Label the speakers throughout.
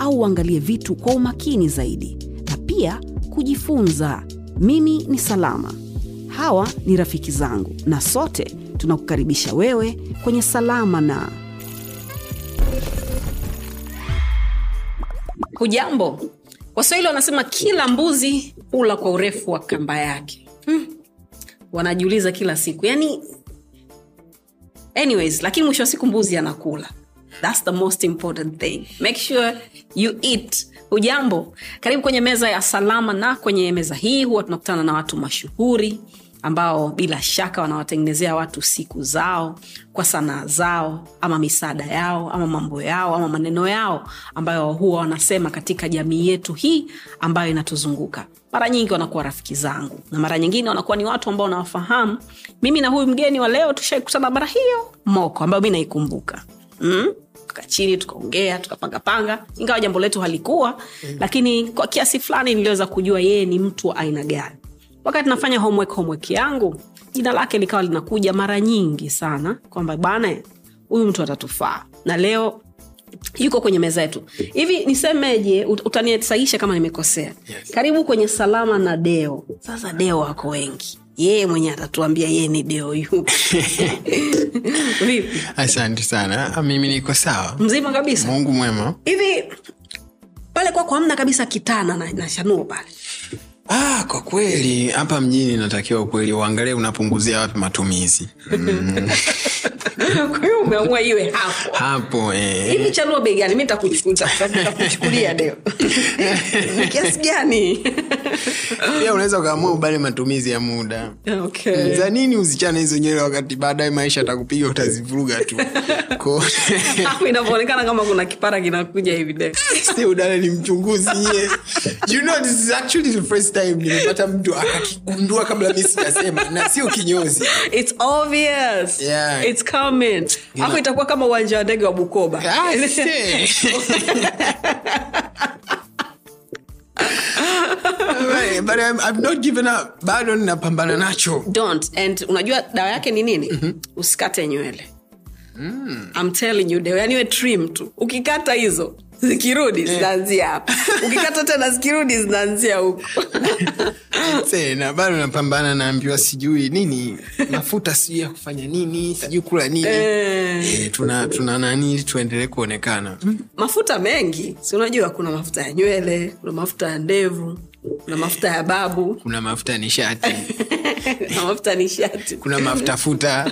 Speaker 1: au uangalie vitu kwa umakini zaidi, na pia kujifunza. Mimi ni Salama, hawa ni rafiki zangu, na sote tunakukaribisha wewe kwenye Salama na
Speaker 2: Hujambo. Waswahili wanasema kila mbuzi hula kwa urefu wa kamba yake. Hmm. Wanajiuliza kila siku yani, anyways, lakini mwisho wa siku mbuzi anakula. That's the most important thing. Make sure you eat. Ujambo, karibu kwenye meza ya Salama, na kwenye meza hii huwa tunakutana na watu mashuhuri ambao bila shaka wanawatengenezea watu siku zao kwa sanaa zao ama misaada yao ama mambo yao ama maneno yao ambayo huwa wanasema katika jamii yetu hii ambayo inatuzunguka. Mara nyingi wanakuwa rafiki zangu na mara nyingine wanakuwa ni watu ambao nawafahamu. Mimi na huyu mgeni wa leo tushaikutana mara hiyo moko ambayo mi naikumbuka mm? Tuka chini tukaongea tukapangapanga, ingawa jambo letu halikuwa mm. lakini kwa kiasi fulani niliweza kujua yeye ni mtu wa aina gani. Wakati nafanya homework homework yangu jina lake likawa linakuja mara nyingi sana kwamba bana huyu mtu atatufaa. Na leo yuko kwenye meza yetu. Hivi nisemeje utanisaisha kama nimekosea?
Speaker 3: Yes.
Speaker 2: karibu kwenye salama na deo. Sasa deo wako wengi yeye mwenye atatuambia yeye ni deo yupi vipi?
Speaker 3: Asante sana. Ah, mimi niko sawa.
Speaker 2: Mzima kabisa.
Speaker 3: Mungu mwema.
Speaker 2: Hivi pale kwako hamna kabisa kitana na, na shanuo pale?
Speaker 3: Ah, kwa kweli hapa mjini natakiwa ukweli uangalie unapunguzia wapi matumizi.
Speaker 2: Kwa hiyo umeamua iwe hapo.
Speaker 3: Hapo eh.
Speaker 2: hivi chanuo bei gani? Mi takuchukulia deo. Ni kiasi gani
Speaker 3: pia unaweza ukaamua ubale matumizi ya muda
Speaker 2: okay.
Speaker 3: za nini uzichane hizo nywele wakati baadaye maisha atakupiga utazivuruga tu
Speaker 2: inavyoonekana kama kuna kipara kinakuja hivi
Speaker 3: udale ni mchunguzi ye. you know this is actually the first time nimepata mtu akakigundua kabla mi sijasema na sio kinyozi
Speaker 2: It's obvious.
Speaker 3: Yeah.
Speaker 2: It's coming. hapo itakuwa kama uwanja wa ndege wa bukoba
Speaker 3: Ah. Right, but I'm, I'm not given up. Bado ninapambana nacho.
Speaker 2: Don't. And unajua dawa yake ni nini? Mm-hmm. usikate nywele. Mm. I'm telling you, yani we trim tu. Ukikata hizo zikirudi zinaanzia hapa. Ukikata tena zikirudi zinaanzia huko.
Speaker 3: Tena bado napambana naambiwa sijui nini. Mafuta sijui ya kufanya nini sijui kula nini. E, tuna, tuna nani ili tuendelee kuonekana.
Speaker 2: Mafuta mengi si unajua kuna mafuta ya nywele kuna mafuta ya ndevu kuna mafuta ya babu.
Speaker 3: Kuna mafuta nishati.
Speaker 2: Na mafuta nishati.
Speaker 3: Kuna mafuta futa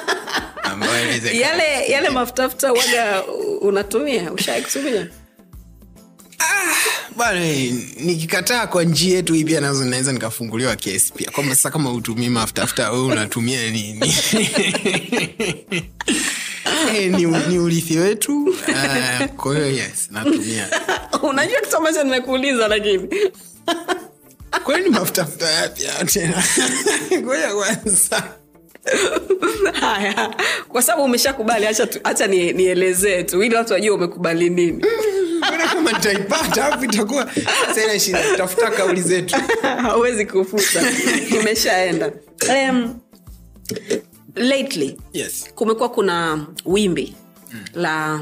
Speaker 3: ambayo inawezekana.
Speaker 2: yale yale mafutafuta waga unatumia? Ushawai kutumia?
Speaker 3: Bana nikikataa kwa njia yetu hii pia nazo naweza nikafunguliwa kesi pia. Kwamba sasa kama utumii mafutafuta we unatumia nini? Eh, ni, ni urithi wetu. Uh, kwa hiyo yes natumia.
Speaker 2: Unajua kitu ambacho nimekuuliza lakini
Speaker 3: kwani mafutafuta yapya tena? Ngoja kwanza.
Speaker 2: Haya kwa sababu umeshakubali hacha nielezee ni- tu. Ili watu wajua umekubali nini.
Speaker 3: Kama nitaipata afu itakuwa sena shida. Tafuta kauli zetu.
Speaker 2: Hauwezi kufuta. Imeshaenda um, lately
Speaker 3: yes.
Speaker 2: kumekuwa kuna wimbi mm. la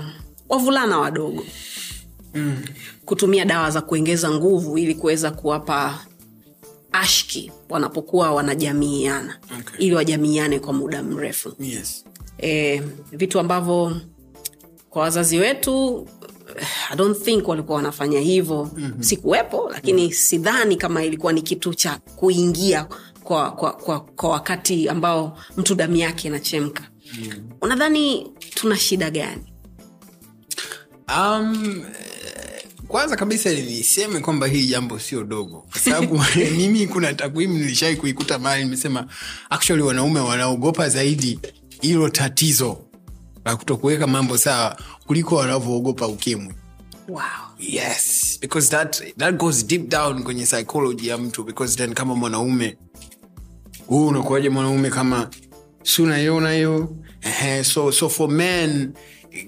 Speaker 2: wavulana wadogo. Mm. Kutumia dawa za kuongeza nguvu ili kuweza kuwapa ashki wanapokuwa wanajamiiana
Speaker 3: Okay.
Speaker 2: ili wajamiiane kwa muda mrefu
Speaker 3: yes
Speaker 2: e, vitu ambavyo kwa wazazi wetu I don't think walikuwa wanafanya hivyo mm-hmm. sikuwepo lakini mm-hmm. sidhani kama ilikuwa ni kitu cha kuingia kwa, kwa, kwa, kwa wakati ambao mtu damu yake inachemka mm-hmm. unadhani tuna shida gani
Speaker 3: um, kwanza kabisa niseme kwamba hii jambo sio dogo. Kwa sababu mimi kuna takwimu nilishai kuikuta mahali nimesema actually wanaume wanaogopa zaidi hilo tatizo la kutokuweka mambo sawa kuliko wanavyoogopa ukimwi.
Speaker 2: Wow.
Speaker 3: yes because that that goes deep down kwenye psychology ya mtu because then kama mwanaume huu unakuwaje mwanaume kama si unaiona hiyo? So, so for men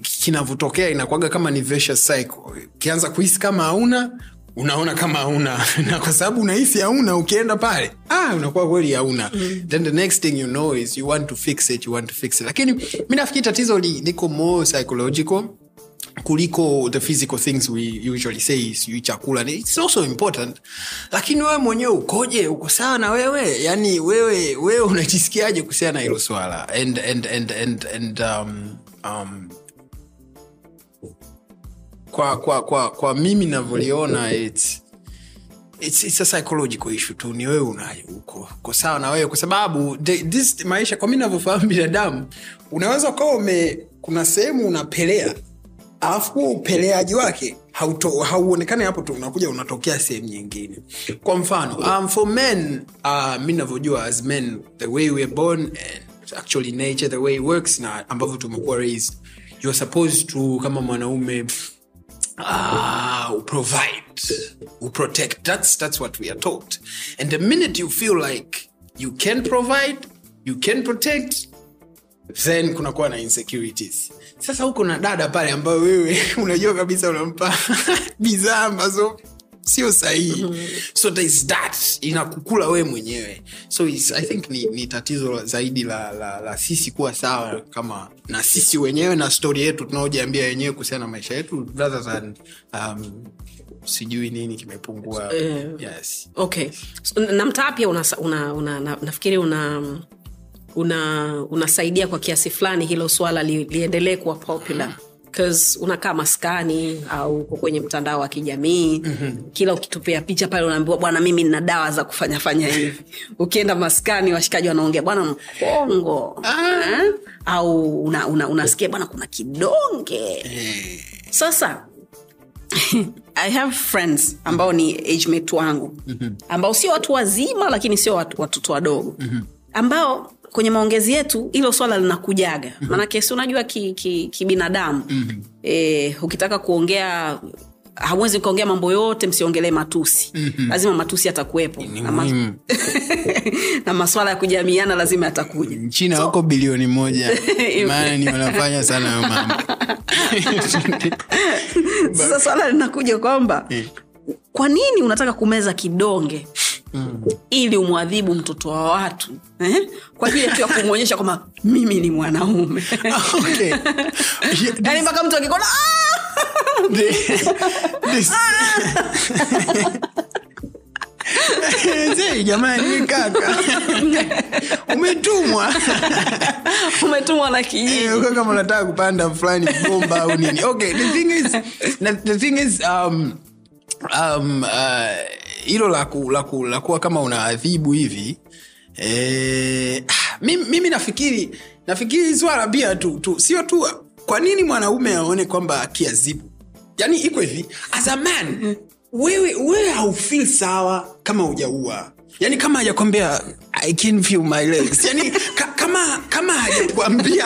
Speaker 3: kinavyotokea inakwaga kama ni vicious cycle. Kuhisi kama hauna unaona kama hauna. Na kwa sababu unahisi hauna ukienda pale ah, unakuwa kweli hauna. Mm. then the next thing you know is you want to fix it you want to fix it. Lakini mi nafikiri tatizo li- liko more psychological kuliko the physical things we usually say sijui chakula. It's also important. Lakini wewe mwenyewe ukoje? Uko sawa na wewe? Yani wewe wewe unajisikiaje kuhusiana na hilo swala? And, and, and, and, and, um, um, kwa, kwa, kwa, kwa mimi navyoliona it's, it's, it's a psychological issue tu ni wewe unayo uko uko sawa na wewe? Kwa sababu this maisha kwa mi navyofahamu binadamu unaweza ukawa ume kuna sehemu unapelea alafu upeleaji wake hauonekani hapo tu unakuja unatokea sehemu nyingine. Kwa mfano um, for men uh, mi navyojua as men the way weare born and actually nature the way it works na ambavyo tumekuwa raised youare supposed to kama mwanaume ah, uprovide uprotect that's, that's what we are taught. And the minute you feel like you can provide you can protect then kunakuwa na insecurities. Sasa huko na dada pale ambayo wewe unajua kabisa unampa bidhaa ambazo sio sahihi. So is that. Inakukula wewe mwenyewe. So it's, i think ni, ni tatizo zaidi la, la, la sisi kuwa sawa kama na sisi wenyewe na stori yetu tunaojiambia wenyewe kuhusiana na maisha yetu. Rather than um, sijui nini kimepungua. Yes.
Speaker 2: okay. So, na mtaa pia una, una, una, na, nafikiri una una unasaidia kwa kiasi fulani hilo swala li, liendelee kuwa popular Cause unakaa maskani au uko kwenye mtandao wa kijamii mm-hmm. kila ukitupea picha pale unaambiwa bwana mimi nina dawa za kufanya fanya hivi. Ukienda maskani washikaji wanaongea bwana mkongo. Eh? au una, una, unasikia bwana kuna kidonge. Sasa i have friends ambao ni age wangu ambao sio watu wazima lakini sio watu, watoto wadogo ambao kwenye maongezi yetu hilo swala linakujaga. Maanake si unajua kibinadamu ki, ki kibinadamu. e, ukitaka kuongea hamwezi ukaongea mambo yote msiongelee matusi. Lazima matusi yatakuwepo. Na,
Speaker 3: mas...
Speaker 2: na maswala ya kujamiana lazima yatakuja.
Speaker 3: China wako bilioni moja. Maana ni wanafanya sana hayo mambo.
Speaker 2: Sasa swala linakuja kwamba kwa nini unataka kumeza kidonge ili umwadhibu mtoto wa watu eh? kwa ajili tu ya kumwonyesha kwamba mimi ni mwanaume.
Speaker 3: Okay.
Speaker 2: yaani mpaka mtu akikona
Speaker 3: This- Zee, jamani kaka. Umetumwa.
Speaker 2: Umetumwa na kijiji
Speaker 3: Eh, unataka kupanda fulani bomba au nini. Okay the thing is the thing is um, um, uh, hilo la, ku, la, ku, la kuwa kama unaadhibu hivi eh, ah, mimi, mimi nafikiri nafikiri swala pia tu, tu sio tu kwa nini mwanaume aone kwamba akiazibu yani iko hivi as a man wewe wewe haufil sawa kama hujaua yani kama hajakwambia i can feel my legs. Yani ka, kama kama hajakwambia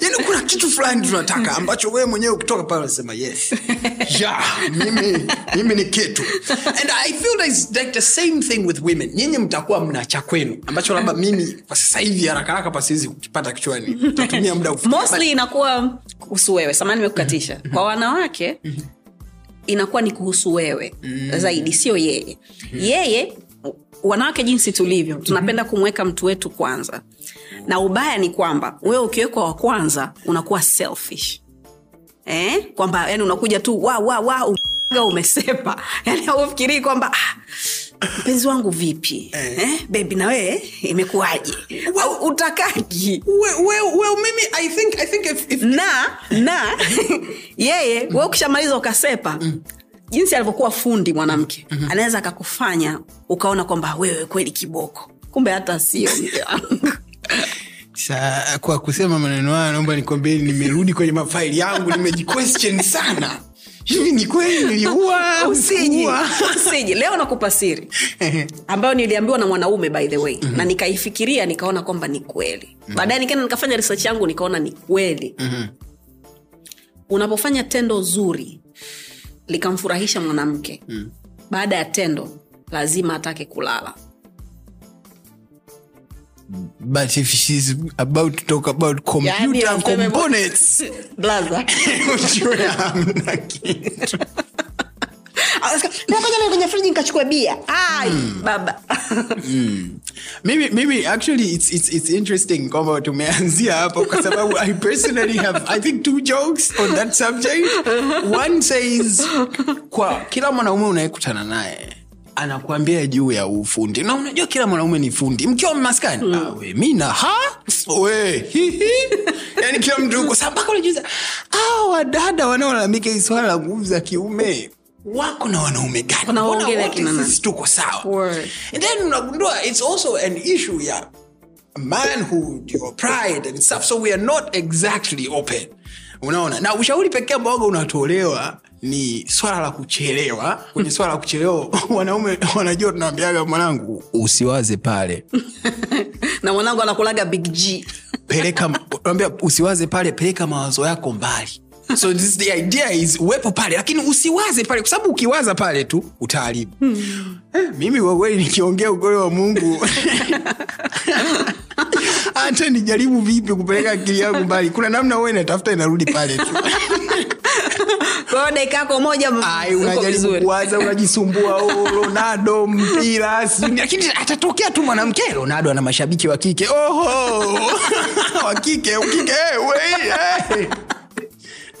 Speaker 3: yani kuna kitu fulani tunataka ambacho wewe mwenyewe ukitoka pale unasema yes. Yeah, mimi, mimi ni kitu. And i feel like, like the same thing with women. Nyinyi mtakuwa mna cha kwenu ambacho labda mimi kwa sasa hivi haraka haraka pasiwezi kukipata kichwani. Tatumia muda
Speaker 2: mostly inakuwa kuhusu wewe. Samani nimekukatisha. Kwa wanawake inakuwa ni kuhusu wewe zaidi sio yeye. Yeye wanawake jinsi tulivyo tunapenda kumweka mtu wetu kwanza. Na ubaya ni kwamba wewe ukiwekwa wa kwanza unakuwa selfish. Eh? kwamba yani unakuja tu wa wa wa umesepa yani aufikirii kwamba ah, mpenzi wangu vipi? Eh? bebi na wee imekuwaje?
Speaker 3: Well, well, well, mimi i think i think if, if
Speaker 2: na na yeye we ukishamaliza ukasepa jinsi alivyokuwa fundi mwanamke anaweza akakufanya ukaona kwamba wewe kweli kiboko. Kumbe hata sio mke wangu.
Speaker 3: Sa, kwa kusema maneno hayo naomba nikwambie nimerudi kwenye mafaili yangu nimejiquestion sana. Hivi ni kweli niliua?
Speaker 2: Usiji usiji. Leo nakupa siri. Ambayo niliambiwa na mwanaume by the way. Na nikaifikiria nikaona kwamba ni kweli. Baadaye nikaenda nikafanya research yangu nikaona ni kweli. Unapofanya tendo zuri likamfurahisha mwanamke mm. baada ya tendo lazima atake kulala
Speaker 3: but if she's about to talk about computer
Speaker 2: Yani,
Speaker 3: components
Speaker 2: Blaza.
Speaker 3: hamna kitu
Speaker 2: Ngoja kwenye friji nikachukua bia. Ai, baba.
Speaker 3: Mimi, mimi actually it's, it's, it's interesting kwamba tumeanzia hapo kwa sababu i personally have i think two jokes on that subject. One says kwa kila mwanaume unayekutana naye anakuambia juu ya ufundi. Na unajua kila mwanaume ni fundi. Mkiwa maskani mm. ah, we mina ha? We hihi yani kila mtu uko sampaka unajuza ah, wadada wanaolalamika hii swala la nguvu za kiume wako na wanaume gani?
Speaker 2: Kuna
Speaker 3: Mbona
Speaker 2: waongea
Speaker 3: wote
Speaker 2: kina nani?
Speaker 3: sisi tuko sawa?
Speaker 2: Word.
Speaker 3: and then unagundua it's also an issue ya manhood your pride and stuff. So we are not exactly open. Unaona? Na ushauri pekee ambao unatolewa ni swala la kuchelewa. Kwenye swala la kuchelewa wanaume wanajua tunawambiaga mwanangu usiwaze pale.
Speaker 2: Na mwanangu anakulaga big g.
Speaker 3: Peleka ambia usiwaze pale peleka mawazo yako mbali so this, the idea is uwepo pale lakini usiwaze pale kwa sababu ukiwaza pale tu utaharibu. Hmm. eh, mimi kwa kweli nikiongea ukweli wa mungu. Hata nijaribu vipi kupeleka akili yangu mbali? Kuna namna huwa inatafuta inarudi pale tu.
Speaker 2: Moja
Speaker 3: unajaribu kuwaza unajisumbua oh, ronaldo mpira lakini atatokea tu mwanamke ronaldo ana mashabiki wa kike. Oho! Wa kike ukike hey, we,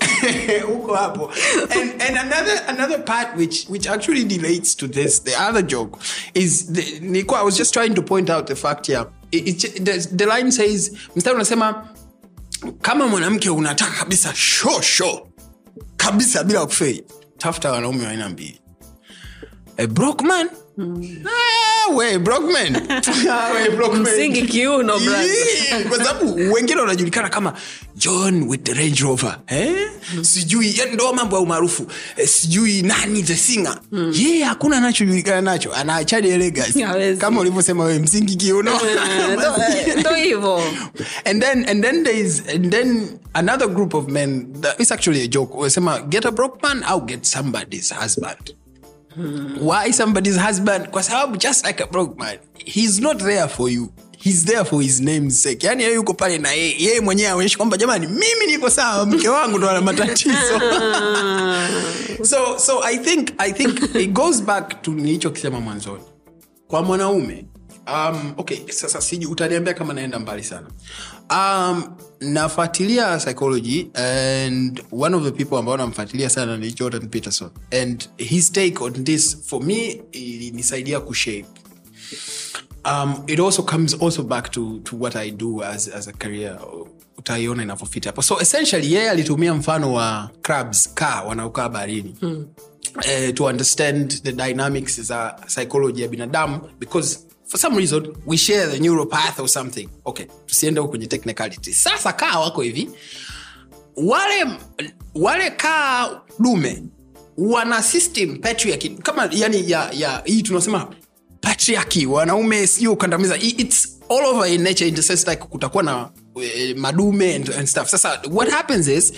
Speaker 3: eh. hapo and, and another, another part which, which actually relates to this the other joke is the, Nico, i was just trying to point out the fact here it, it, the, the line says mstari unasema kama mwanamke unataka kabisa sho sho kabisa bila kufei tafuta wanaume wa aina mbili a broke man mm. Ah, we brockman.
Speaker 2: Kiuno,
Speaker 3: kwa sababu wengine wanajulikana kama john with range rover. Eh? sijui yani ndo mambo ya umaarufu. Eh, sijui nani the singer. Mm. ye yeah, hakuna anachojulikana nacho. Anaachadi legacy kama ulivyosema wewe msingi kiuno.
Speaker 2: Eh, ndo- eh,
Speaker 3: and then and then there is and then another group of men that is actually a joke. Wasema get a broke man au get somebody's husband why somebody's husband? Kwa sababu just like a broke man he's not there for you. He's there for his name's sake yani yeye yuko pale na yeye yeye mwenyewe aonyeshe kwamba jamani mimi niko sawa mke wangu ndo ana matatizo. So so i think i think it goes back to nilichokisema mwanzoni. Kwa mwanaume um, okay sasa siji utaniambia kama naenda mbali sana. Um, nafuatilia psychology and one of the people ambao namfuatilia sana ni jordan peterson. And his take on this for me ilinisaidia kushape. Um, it also comes also back to, to what i do as, as a career. Utaiona inavyofit hapo. So essentially yeye alitumia mfano wa crabs kaa wanaokaa baharini. Hmm. uh, to understand the dynamics za psychology ya binadamu because for some reason we share the neuropath or something. Okay tusiende kwenye technicality. Sasa kaa wako hivi. Wale wale kaa dume wana system patriarchy. Kama yani ya, ya hii tunasema patriarchy. Wanaume sio ukandamiza it's all over in nature in the sense like kutakuwa na eh, madume and, and stuff. Sasa what happens is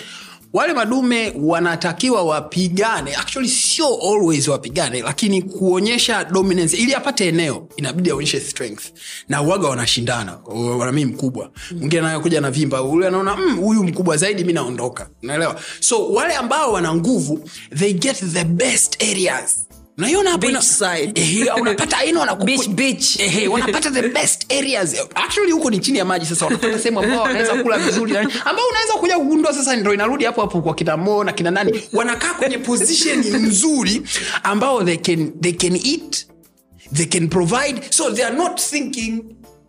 Speaker 3: wale madume wanatakiwa wapigane. Actually sio always wapigane lakini kuonyesha dominance. Ili apate eneo inabidi aonyeshe strength. Na uwaga wanashindana. Wanamii mkubwa. Mwingine anayokuja na vimba ule anaona "Mm, huyu mkubwa zaidi mi naondoka. Unaelewa? So wale ambao wana nguvu they get the best areas unaiona hapo
Speaker 2: side.
Speaker 3: Unapata aina
Speaker 2: beach.
Speaker 3: Ehe, wanapata the best areas actually huko ni chini ya maji sasa wanapata sehemu ambao wanaweza kula vizuri ambao unaweza kuja kugundua sasa ndo inarudi hapo hapo kwa kina Mo na kina nani wanakaa kwenye position nzuri ambao they can, they can eat they can provide so they are not thinking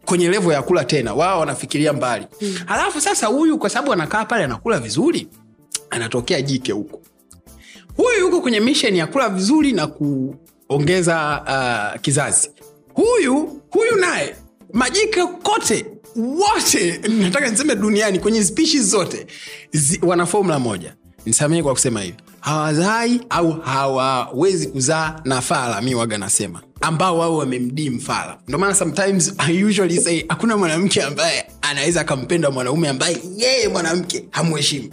Speaker 3: kwenye levo ya kula tena wao wanafikiria mbali hmm. halafu sasa huyu kwa sababu anakaa pale anakula vizuri anatokea jike huko huyu yuko kwenye misheni ya kula vizuri na kuongeza uh, kizazi. Huyu huyu naye majike kote wote nataka niseme duniani kwenye spishi zote zi, wana fomula moja. Nisamehe kwa kusema hivi. Hawazai au hawawezi kuzaa na fala mi waga nasema ambao wao wamemdii mfala ndomaana sometimes I usually say hakuna mwanamke ambaye anaweza akampenda mwanaume ambaye yeye mwanamke hamheshimu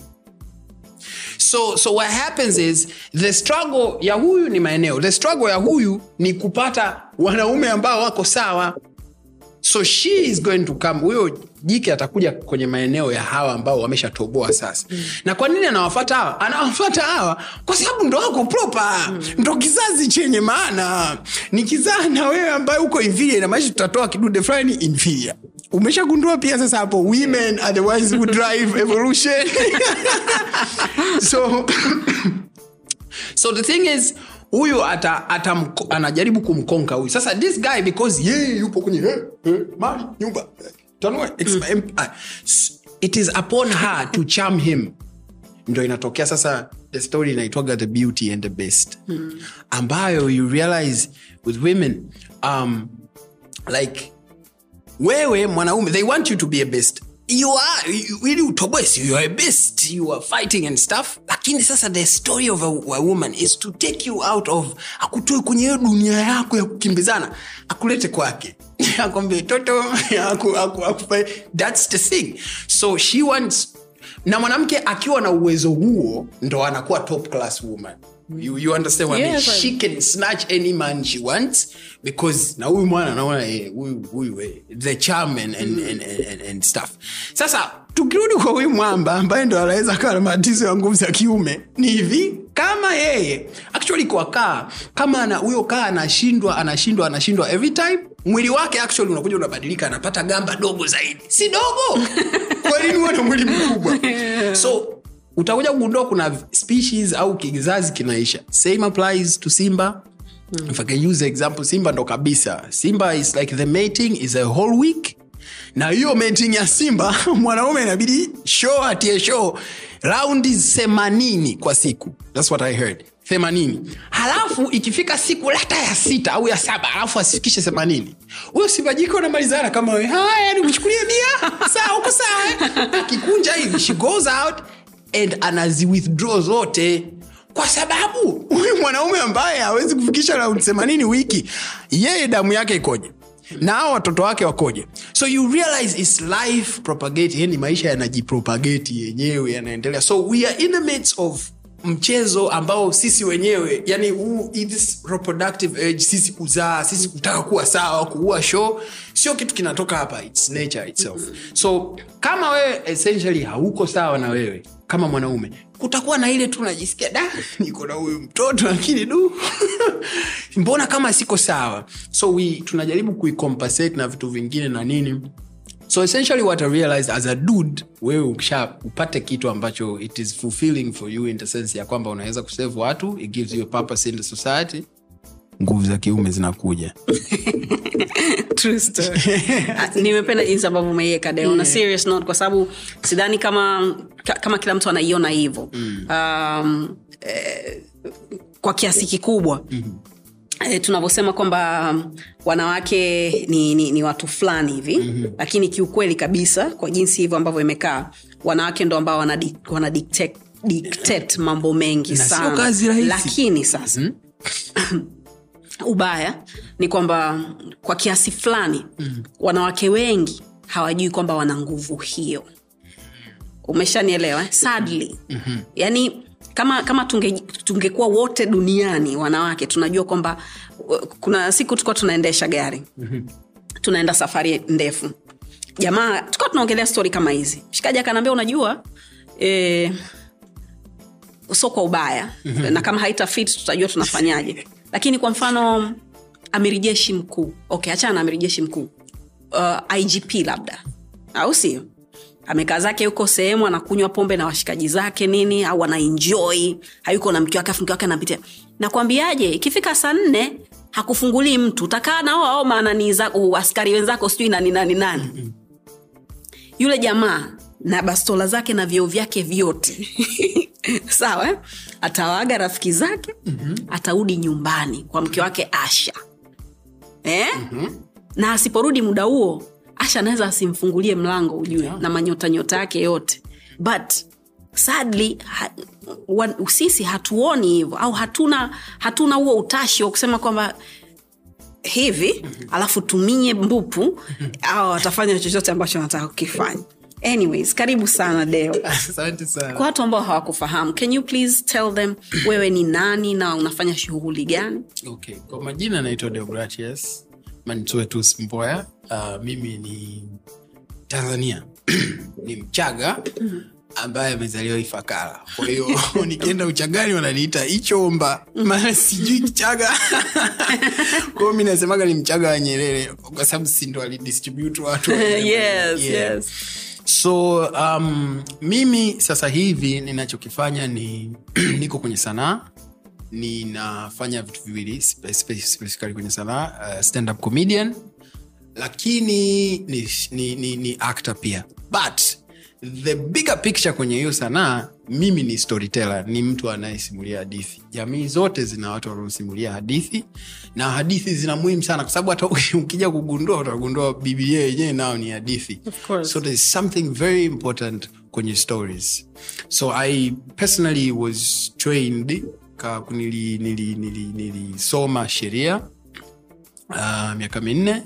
Speaker 3: so so what happens is the struggle ya huyu ni maeneo. The struggle ya huyu ni kupata wanaume ambao wako sawa. So she is going to come. Huyo jike atakuja kwenye maeneo ya hawa ambao wameshatoboa sasa. Mm. na kwa nini anawafata hawa? Anawafata hawa kwa sababu ndo wako propa mm. ndo kizazi chenye maana. Ni kizaa na wewe ambaye uko inferior inamaanisha tutatoa kidude fulani inferior umeshagundua pia sasa hapo women are the ones who drive evolution. So so the thing is huyu ata, ata mko- anajaribu kumkonka huyu. Sasa this guy because yeye yupo kwenye eh, eh, mali nyumba. eh, ex- empire. S- it is upon her to charm him ndo inatokea sasa the story inaitwaga the beauty and the best mm. ambayo you realize with women um, like wewe mwanaume they want you to be a best you are you- ili utoboe you are a beast you are fighting and stuff. Lakini sasa the story of a, a woman is to take you out of akutoe kwenye hiyo dunia yako ya kukimbizana akulete kwake. Akwambie toto aku, that's the thing. So she wants na mwanamke akiwa na uwezo huo ndo anakuwa top class woman you, you understand what I mean?
Speaker 2: Yes,
Speaker 3: she can snatch any man she wants because na huyu mwana anaona eh, huyu huyu eh, the charm and, and, and, and, and stuff. Sasa tukirudi kwa huyu mwamba ambaye ndo anaweza kawa na matatizo ya nguvu za kiume ni hivi kama yeye actually kwa kaa kama ana huyo kaa anashindwa anashindwa anashindwa every time mwili wake actually unakuja unabadilika anapata gamba dogo zaidi. Si dogo? Kwa huwa na mwili mkubwa. So utakuja kugundua kuna species au kizazi kinaisha. Same applies to simba. Mm. if i can use the example simba ndo kabisa. Simba is like the mating is a whole week. Na hiyo mating ya simba mwanaume inabidi show atie show. Raundi themanini kwa siku. Thats what i heard. Themanini. Halafu ikifika siku lata ya sita au ya saba alafu asifikishe themanini. Huyo simba anamalizana kama we haya nikuchukulie mia. Saa huku sawa eh?" akikunja hivi she goes out and anaziwithdraw zote. Kwa sababu huyu mwanaume ambaye hawezi kufikisha raundi themanini wiki yeye damu yake ikoje? Na hao watoto wake wakoje? So you realize its life propagate yani maisha yanajipropagate yenyewe yanaendelea. So we are in the midst of mchezo ambao sisi wenyewe yani huu this reproductive age sisi kuzaa sisi kutaka kuwa sawa kuua show sio kitu kinatoka hapa. Its nature itself. So kama wewe essentially hauko sawa na wewe kama mwanaume kutakuwa na ile tu najisikia da niko na huyu mtoto lakini du. Mbona kama siko sawa? So we tunajaribu kuicompensate na vitu vingine na nini so essentially what i realized as a dude wewe ukisha upate kitu ambacho it is fulfilling for you in the sense ya kwamba unaweza kusave watu it gives you a purpose in the society. Nguvu za kiume zinakuja.
Speaker 2: Ah, nimependa jinsi ambavyo umeiweka deo na serious note kwa sababu sidhani kama kama kila mtu anaiona hivyo. Um, eh, kwa kiasi kikubwa Eh, tunavyosema kwamba um, wanawake ni, ni, ni watu fulani hivi mm-hmm. lakini kiukweli kabisa kwa jinsi hivyo ambavyo imekaa wanawake ndo ambao wana, wana dictate, dictate mambo mengi
Speaker 3: sanalakini
Speaker 2: sana lakini sasa ubaya ni kwamba kwa kiasi fulani mm. wanawake wengi hawajui kwamba wana nguvu hiyo umeshanielewa eh? sadly mm-hmm. yani kama kama tunge- tungekuwa wote duniani wanawake tunajua kwamba uh, kuna siku tulikuwa tunaendesha gari. Mm-hmm. tunaenda safari ndefu. Jamaa tukawa tunaongelea stori kama hizi. Shikaji akanaambia unajua e, so kwa ubaya. Na kama haita fit tutajua tunafanyaje. Lakini kwa mfano amiri jeshi mkuu. Okay achana na amiri jeshi mkuu. Uh, igp labda. Au sio amekaa zake yuko sehemu anakunywa pombe na washikaji zake nini au anaenjoy hayuko na mke wake afu mke wake anapitia nakwambiaje ikifika saa nne hakufungulii mtu utakaa nao ao maanani zako askari wenzako sijui nani nani nani yule jamaa na bastola zake na vyoo vyake vyote sawa eh? atawaga rafiki zake mm-hmm. atarudi nyumbani kwa mke wake asha eh? mm-hmm. na asiporudi muda huo asha anaweza asimfungulie mlango ujue yeah. na manyota nyota yake yote. But sadly ha, wa, sisi hatuoni hivyo au hatuna hatuna huo utashi wa kusema kwamba hivi alafu tumie mbupu au atafanya chochote ambacho anataka kukifanya. Anyways karibu sana deo.
Speaker 3: Asante sana.
Speaker 2: Kwa watu ambao hawakufahamu can you please tell them wewe ni nani na unafanya shughuli gani?
Speaker 3: Okay kwa majina naitwa deogratius manituetus mboya uh, mimi ni tanzania. Ni mchaga ambaye amezaliwa ifakara. Kwa hiyo nikienda uchagani wananiita ichomba. Maana sijui kichaga kwao mi nasemaga ni mchaga wa nyerere kwa sababu si ndo alidistribute watu
Speaker 2: yes,
Speaker 3: Yeah.
Speaker 2: yes.
Speaker 3: so um, mimi sasa hivi ninachokifanya ni niko kwenye sanaa ninafanya vitu viwili spe- spe- specifically kwenye sanaa uh, stand up comedian lakini ni, ni, ni, ni actor pia. But the bigger picture kwenye hiyo sanaa mimi ni storyteller ni mtu anayesimulia hadithi. Jamii zote zina watu wanaosimulia hadithi na hadithi zina muhimu sana kwa sababu hata ukija kugundua utagundua bibilia yenyewe nao ni hadithi. So there's something very important kwenye stories. So i personally was trained nilisoma nili, nili, nili sheria uh, miaka minne.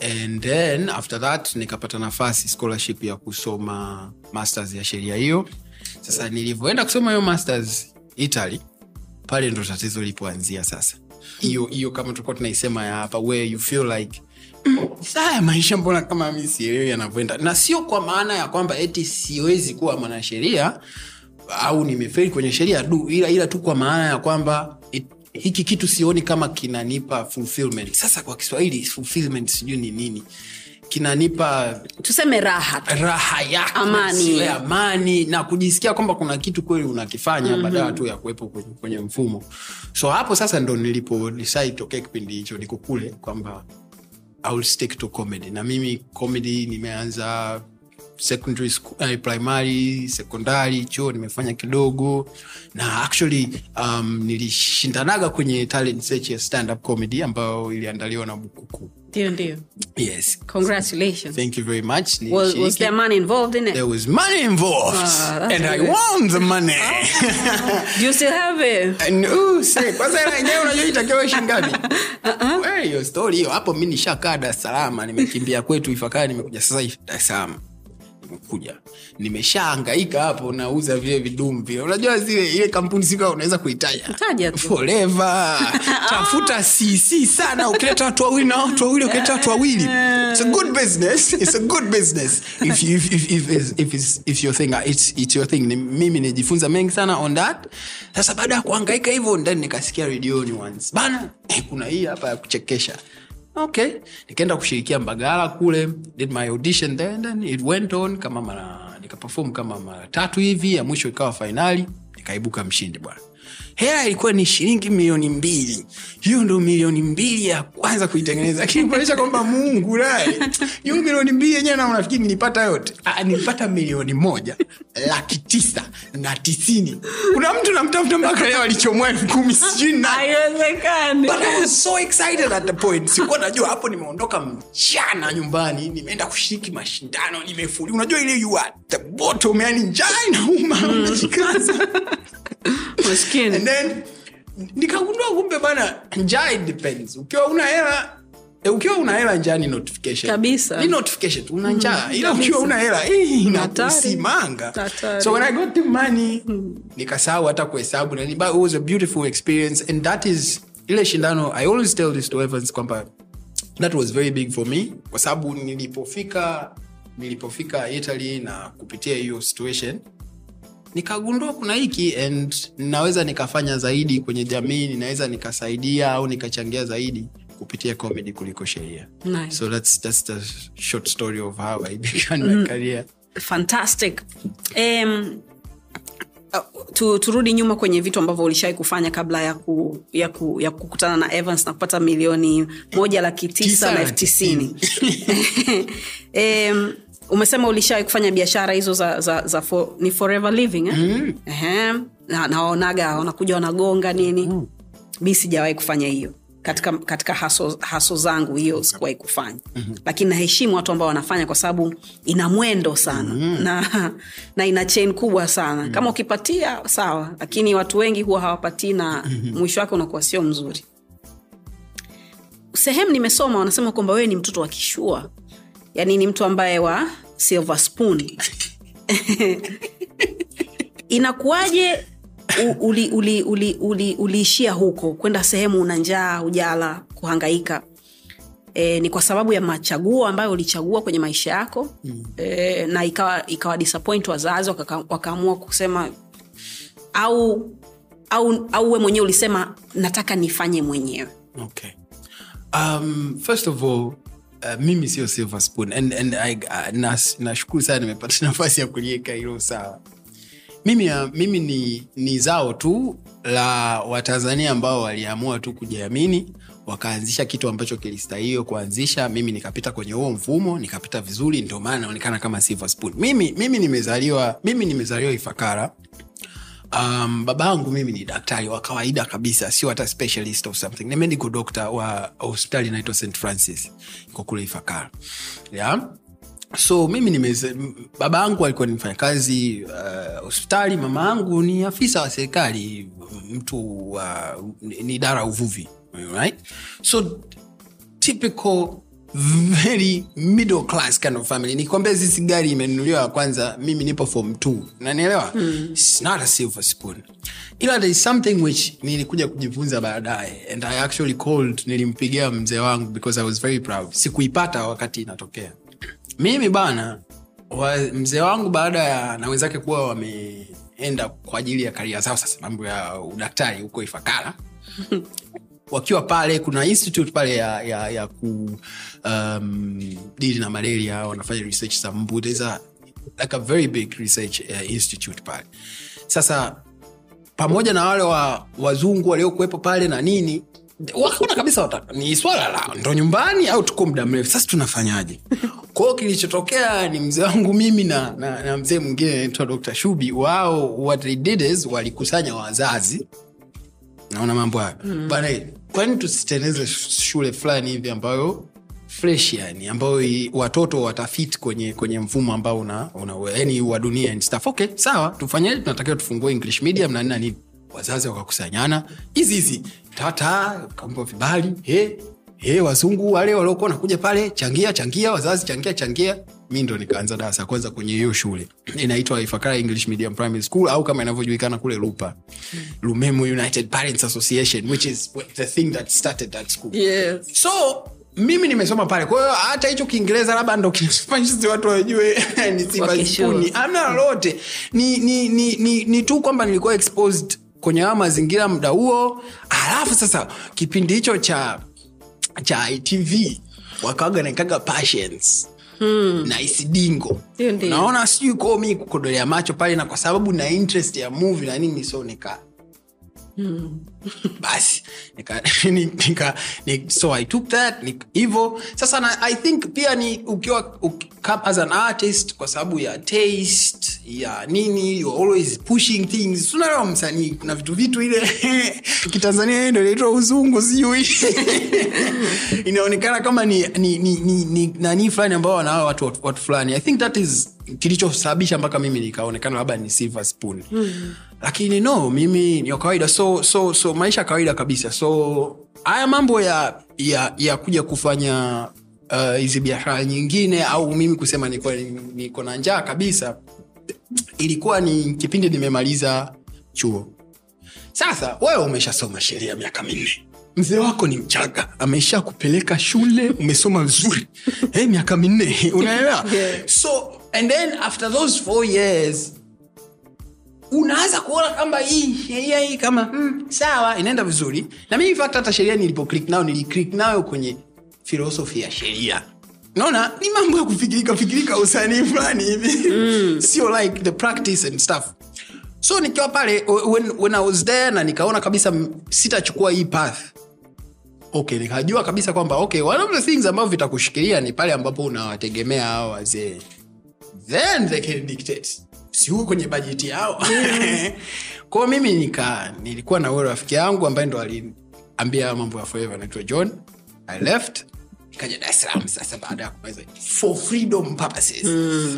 Speaker 3: And then after that nikapata nafasi scholarship ya kusoma masters ya sheria hiyo. Sasa nilivyoenda kusoma hiyo masters italy pale ndo tatizo lipoanzia sasa. Hiyo hiyo kama tulikuwa tunaisema ya hapa where you feel like saya maisha mbona kama mi sielewi yanavyoenda? Na sio kwa maana ya kwamba eti siwezi kuwa mwanasheria au nimeferi kwenye sheria du ila, ila tu kwa maana ya kwamba it, hiki kitu sioni kama kinanipa fulfillment. Sasa kwa kiswahili fulfillment sijui ni nini. Kinanipa
Speaker 2: tuseme raha
Speaker 3: raha yake
Speaker 2: Amani.
Speaker 3: amani na kujisikia kwamba kuna kitu kweli unakifanya mm-hmm. badala tu ya kuwepo kwenye, kwenye mfumo. So hapo sasa ndo nilipo decide tokee kipindi hicho niko kule kwamba I will stick to comedy. Na mimi comedy nimeanza secondary school, uh, primary sekondari chuo nimefanya kidogo. Na actually um, nilishindanaga kwenye talent search ya stand up comedy ambayo iliandaliwa na bukuku
Speaker 2: ndio ndio.
Speaker 3: Yes.
Speaker 2: Congratulations.
Speaker 3: Thank you very much.
Speaker 2: Was, was there money involved in it?
Speaker 3: There was money involved. And i
Speaker 2: good.
Speaker 3: won the money.
Speaker 2: Do you still have it?
Speaker 3: And, say, kwanza hela yenyewe unajua itakiwa shingapi? Wewe, hiyo story hiyo. Hapo mi nishakaa dar es salaam nimekimbia kwetu ifakara nimekuja sasa hivi dar es salaam nimekuja nimeshaangaika hapo nauza vile vidumu vile unajua zile ile kampuni sika unaweza kuitaja
Speaker 2: Taja
Speaker 3: forever. Tafuta cc sana ukileta watu wawili na watu wawili ukileta watu wawili. It's a good business. It's a good business. If, you- if, if, if, if, if, it's, if your thing it's, it's your thing. Ni- mimi nijifunza mengi sana on that. Sasa baada ya kuangaika hivyo ndani nikasikia redioni once. Bana eh, kuna hii hapa ya kuchekesha okay. Nikaenda kushirikia mbagala kule did my audition then, then it went on kama mara nikapefom kama mara tatu hivi ya mwisho ikawa fainali nikaibuka mshindi bwana hela ilikuwa ni shilingi milioni mbili. Hiyo ndo milioni mbili ya kwanza kuitengeneza. Lakini kuonyesha kwamba mungu naye hiyo milioni mbili yenyewe na unafikiri nilipata yote. Ah, nilipata milioni moja laki tisa na tisini. Kuna mtu namtafuta mpaka leo alichomwa elfu kumi sijui nani.
Speaker 2: Haiwezekani.
Speaker 3: But I was so excited at the point. Sikuwa najua hapo nimeondoka mchana nyumbani nimeenda kushiriki mashindano nimefuli unajua ile you are the bottom yani njaa inauma. Unajikaza
Speaker 2: maskini.
Speaker 3: And then nikagundua kumbe bana njaa it depends ukiwa una hela eh, ukiwa una hela njaa ni notification.
Speaker 2: Kabisa.
Speaker 3: ni notification una njaa. Ila ukiwa una hela eh, inakusimanga. so when i got the money nikasahau hata kuhesabu nani but it was a beautiful experience and that is ile shindano i always tell this to Evans kwamba that was very big for me kwa sababu nilipofika nilipofika italy na kupitia hiyo situation nikagundua kuna hiki and ninaweza nikafanya zaidi kwenye jamii ninaweza nikasaidia au nikachangia zaidi kupitia comedy kuliko sheria.
Speaker 2: Nice.
Speaker 3: so that's, that's the short story of how i began my career.
Speaker 2: Fantastic. Um, tu, turudi nyuma kwenye vitu ambavyo ulishawai kufanya kabla ya, ku, ya, ku, ya kukutana na evans na kupata milioni moja laki tisa na
Speaker 3: na
Speaker 2: elfu tisini. um, umesema ulishawai kufanya biashara hizo za, za, za for, ni forever living eh? mm. na, nawaonaga wanakuja wanagonga nini mm. mi sijawahi kufanya hiyo katika, katika haso, haso zangu hiyo sikuwahi kufanya mm-hmm. lakini naheshimu watu ambao wanafanya kwa sababu ina mwendo sana mm-hmm. na, na ina chain kubwa sana mm-hmm. kama ukipatia sawa lakini watu wengi huwa hawapatii na mm-hmm. mwisho wake unakuwa sio mzuri sehemu nimesoma wanasema kwamba wewe ni mtoto wa kishua yaani ni mtu ambaye wa silver spoon. Inakuwaje uliishia uli, uli, uli, uli, huko kwenda sehemu una njaa ujala kuhangaika? E, ni kwa sababu ya machaguo ambayo ulichagua kwenye maisha yako. Mm. e, na ikawa ikawa disappoint wazazi wakaamua kusema au au au we mwenyewe ulisema nataka nifanye mwenyewe.
Speaker 3: Okay. Um, first of all Uh, mimi sio silver spoon. And, and I, uh, nas, nashukuru sana nimepata nafasi ya kuliweka hilo sawa. Mimi, uh, mimi ni, ni zao tu la watanzania ambao waliamua tu kujiamini wakaanzisha kitu ambacho kilistahili kuanzisha. Mimi nikapita kwenye huo mfumo nikapita vizuri ndio maana naonekana kama silver spoon. Mimi, mimi nimezaliwa mimi nimezaliwa ifakara um, baba yangu mimi ni daktari wa kawaida kabisa sio hata specialist of something ni medical doctor wa hospitali inaitwa st francis iko kule ifakara yeah? so mimi nimeze, baba yangu alikuwa ni mfanyakazi uh, hospitali mama yangu ni afisa wa serikali mtu wa ni ni idara ya uvuvi right? so typical very middle class kind of family. Nikwambia sisi gari imenunuliwa ya kwanza mimi nipo form t nanielewa mm. It's not a silver spoon. Ila there is something which nilikuja kujifunza baadaye and i actually called nilimpigia mzee wangu because i was very proud. Sikuipata wakati inatokea. Mimi bana wa- mzee wangu baada ya na wenzake kuwa wameenda kwa ajili ya karia zao sasa mambo ya udaktari huko ifakara wakiwa pale kuna institute pale ya, ya, ya ku um, dili na malaria wanafanya research za mbu. There's a, like a very big research uh, institute pale. Sasa pamoja na wale wa wazungu waliokuwepo pale na nini wakaona kabisa wataka ni swala la ndo nyumbani au tuko muda mrefu? Sasa tunafanyaje? Kwao kilichotokea ni mzee wangu mimi na, na, na mzee mwingine naitwa dr shubi. Wao what they did is walikusanya wazazi naona mambo hayo. Mm. bana kwani tusitengeneze shule fulani hivi ambayo fresh yani ambayo watoto watafit kwenye kwenye mfumo ambao una, una yani wa dunia and stuff. Okay sawa tufanyeje tunatakiwa tufungue english medium na nini nini. Wazazi wakakusanyana hizi hizi. Tata kampa vibali he he wazungu wale waliokuwa nakuja pale changia changia wazazi changia changia mi ndo nikaanza darasa ya kwanza kwenye hiyo shule. Inaitwa ifakara english medium primary school au kama inavyojulikana kule lupa. Lumemu united parents association which is the thing that started that school.
Speaker 2: Yes.
Speaker 3: so mimi nimesoma pale. Kwa hiyo hata hicho kiingereza labda ndo kinafanya watu wajue ni sibazipuni amna lolote. Ni, ni, ni, ni, ni tu kwamba nilikuwa exposed kwenye hayo mazingira muda huo. Alafu sasa kipindi hicho cha cha itv wakawaga naikaga passions Hmm. na isidingo naona sijui kwao mi kukodolea macho pale na kwa sababu na interest ya movie na nini so nika basi nika, nika, nika, so i took that hivo. Sasa na, i think pia ni ukiwa uki- as an artist kwa sababu ya taste ya nini you're always pushing things. Unaelewa msanii kuna vitu vitu ile. Kitanzania ndo inaitwa uzungu sijui. Inaonekana kama ni, ni, ni, ni, ni nanii fulani ambao wanawa watu, watu, fulani. I think that is kilichosababisha mpaka mimi nikaonekana labda ni silver spoon. Mm. Lakini no mimi ni wa kawaida. So, so, so maisha ya kawaida kabisa. So haya mambo ya, ya, ya kuja kufanya uh, hizi biashara nyingine au mimi kusema niko, niko na njaa kabisa ilikuwa ni kipindi nimemaliza chuo. Sasa wewe umeshasoma sheria miaka minne. Mzee wako ni mchaga. Amesha kupeleka shule umesoma vizuri. Hey, miaka minne. Unaelewa?
Speaker 2: Yeah.
Speaker 3: so and then after those four years unaanza kuona kwamba hii sheria hii kama mm, sawa inaenda vizuri. Na mimi fact hata sheria nilipoclick nayo niliclick nayo kwenye filosofi ya sheria. Naona ni mambo ya kufikirika fikirika usanii fulani hivi. Mm. sio like the practice and stuff. So nikiwa pale when, when i was there na nikaona kabisa sitachukua hii path. Okay nikajua kabisa kwamba okay one of the things ambavyo vitakushikilia ni pale ambapo unawategemea hao wazee. Then they can dictate si huko kwenye bajeti yao. Kwao mimi nika nilikuwa na ule rafiki yangu ambaye ndo aliambia mambo ya forever anaitwa john. I left nikaja dar es salaam sasa baada ya kumaliza for freedom purposes.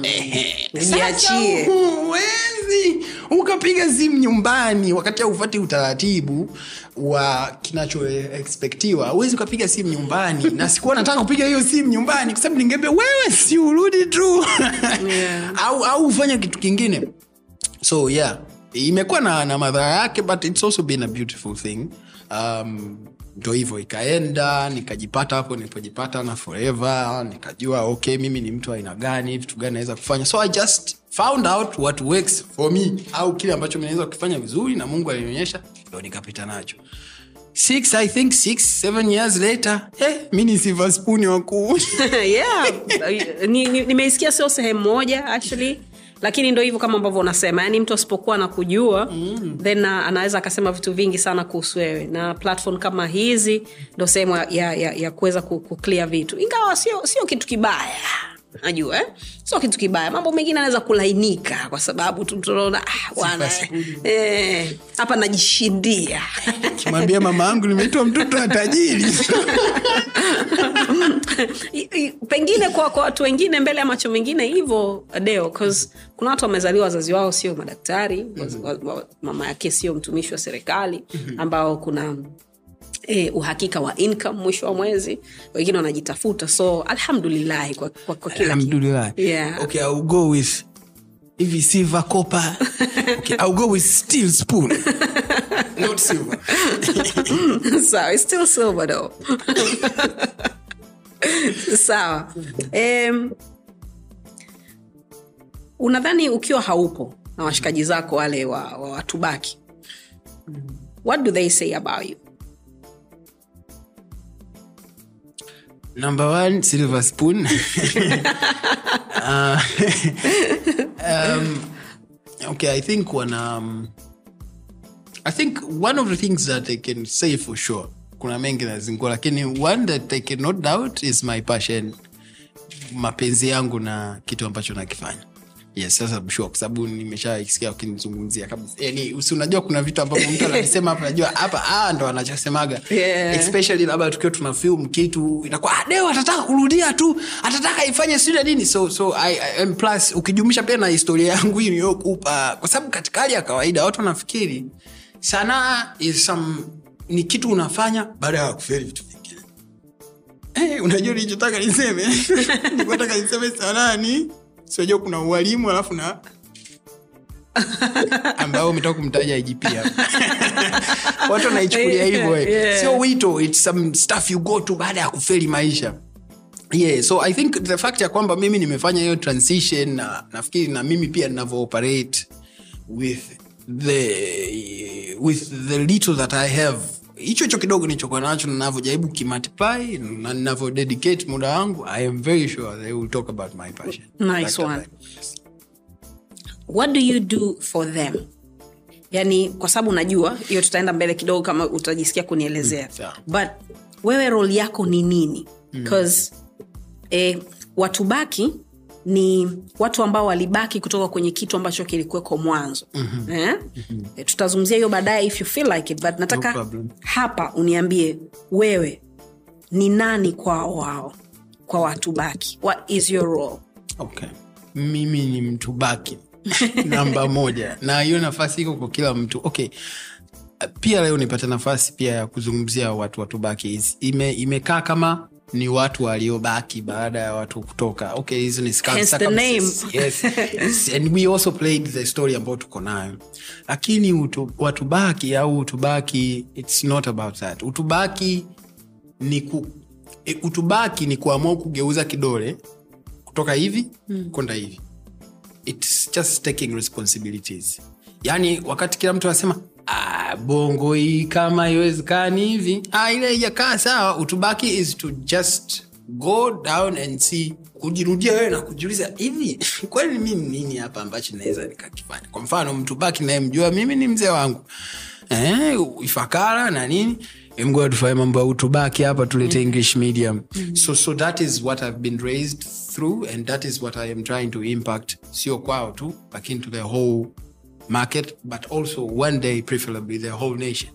Speaker 3: Ehe.
Speaker 2: Ujiachie.
Speaker 3: Sasa huwezi ukapiga simu nyumbani wakati haufati utaratibu wa kinachoexpektiwa huwezi ukapiga simu nyumbani. Na sikuwa nataka kupiga hiyo simu nyumbani kwa sababu ningeambia wewe si urudi tu.
Speaker 2: Yeah.
Speaker 3: au au ufanye kitu kingine. So yeah. Imekuwa na, na madhara yake but it's also been a beautiful thing. Um, ndo hivyo ikaenda nikajipata hapo nilipojipata na forever nikajua okay mimi ni mtu aina gani vitu gani naweza kufanya. So i just found out what works for me au kile ambacho naweza kukifanya vizuri na mungu alinionyesha ndo nikapita nacho. Six i think six seven years later eh, mi ni silver spoon wakuu
Speaker 2: yeah Ni- ni- sio sehemu moja actually lakini ndo hivyo kama ambavyo unasema yaani mtu asipokuwa na kujua mm. then anaweza akasema vitu vingi sana kuhusu wewe na platform kama hizi ndo sehemu ya, ya, ya, kuweza ku- kuclear vitu ingawa sio kitu kibaya najua eh? sio kitu kibaya. Mambo mengine anaweza kulainika kwa sababu tu tunaona ah, eh, hapa najishindia.
Speaker 3: Kimwambia mama yangu nimeitwa mtoto wa tajiri.
Speaker 2: Pengine kwa kwa watu wengine mbele ya macho mengine hivyo deo kuna watu wamezaliwa wazazi wao sio madaktari wa, wa, mama yake sio mtumishi wa serikali ambao kuna E, uhakika wa income mwisho wa mwezi. Wengine wanajitafuta so alhamdulillahi kwa, kwa, kwa kila Yeah.
Speaker 3: okay i'll go with hivi silver copper. Okay i'll go with steel spoon. Not silver.
Speaker 2: Sawa it's still silver though. Sawa. Um, unadhani ukiwa haupo na washikaji zako wale wa, wa watubaki what do they say about you
Speaker 3: number one silver spoon. Uh, um, okay i think when um, i think one of the things that i can say for sure kuna mengi nazingua lakini one that i cannot doubt is my passion mapenzi yangu na kitu ambacho nakifanya yes sasa sure kwa sababu nimeshaisikia ukinizungumzia kabisa. Yani si unajua kuna vitu ambavyo mtu anavisema hapa najua hapa ah, ndo anachosemaga.
Speaker 2: Yeah.
Speaker 3: especially labda tukiwa tuna film kitu inakuwa ah, deo atataka kurudia tu atataka ifanye sida nini? So so I, I, plus ukijumlisha pia na historia yangu hii niliyokupa kwa sababu katika hali ya kawaida watu wanafikiri sanaa is some ni kitu unafanya baada ya kufeli vitu vingine. Hey, unajua nilichotaka niseme? Nikotaka niseme sanaa ni siojua kuna ualimu alafu na ambao umetoka kumtaja IGP watu wanaichukulia hivyo.
Speaker 2: Yeah.
Speaker 3: sio wito it's some stuff you go to baada ya kufeli maisha yeah so i think the fact ya kwamba mimi nimefanya hiyo transition na nafikiri na mimi pia ninavyooperate with the with the little that i have hicho hicho kidogo nichokuwa nacho na kimatipai kimultiply na navyodedicate muda wangu i am very sure they will talk about my passion.
Speaker 2: Nice one. what do you do for them? Yani kwa sababu najua hiyo tutaenda mbele kidogo kama utajisikia kunielezea.
Speaker 3: Sawa.
Speaker 2: but wewe roli yako ni nini? Bcause eh, watu baki ni watu ambao walibaki kutoka kwenye kitu ambacho kilikuweko mwanzo mm-hmm. eh? mm-hmm. tutazungumzia hiyo baadaye if you feel like it but nataka
Speaker 3: problem.
Speaker 2: hapa uniambie wewe ni nani kwao wao kwa watu baki what is your role
Speaker 3: okay mimi ni mtu baki namba moja na hiyo nafasi iko kwa kila mtu okay pia leo nipata nafasi pia ya kuzungumzia watu watubaki imekaa ime, kama ni watu waliobaki baada ya watu kutoka okay hizi ni yes. Yes. and we also played the story ambayo tuko nayo lakini utu, watubaki au utubaki its not about that utubaki ni ku, e, utubaki ni kuamua kugeuza kidole kutoka hivi mm. kwenda hivi its just taking responsibilities yaani wakati kila mtu anasema ah, bongo hii kama haiwezekani hivi. Ah, ile ijakaa sawa utubaki is to just go down and see. Kujirudia wewe na kujiuliza hivi kweli mimi nini hapa ambacho naweza nikakifanya? Kwa mfano mtubaki nayemjua mimi ni mzee wangu. Eh, ifakara na nini? Mgoa tufanye mambo ya utubaki hapa tulete english medium. So, so that is what i've been raised through and that is what i am trying to impact. Sio kwao tu lakini to the whole market but also one day preferably the whole nation.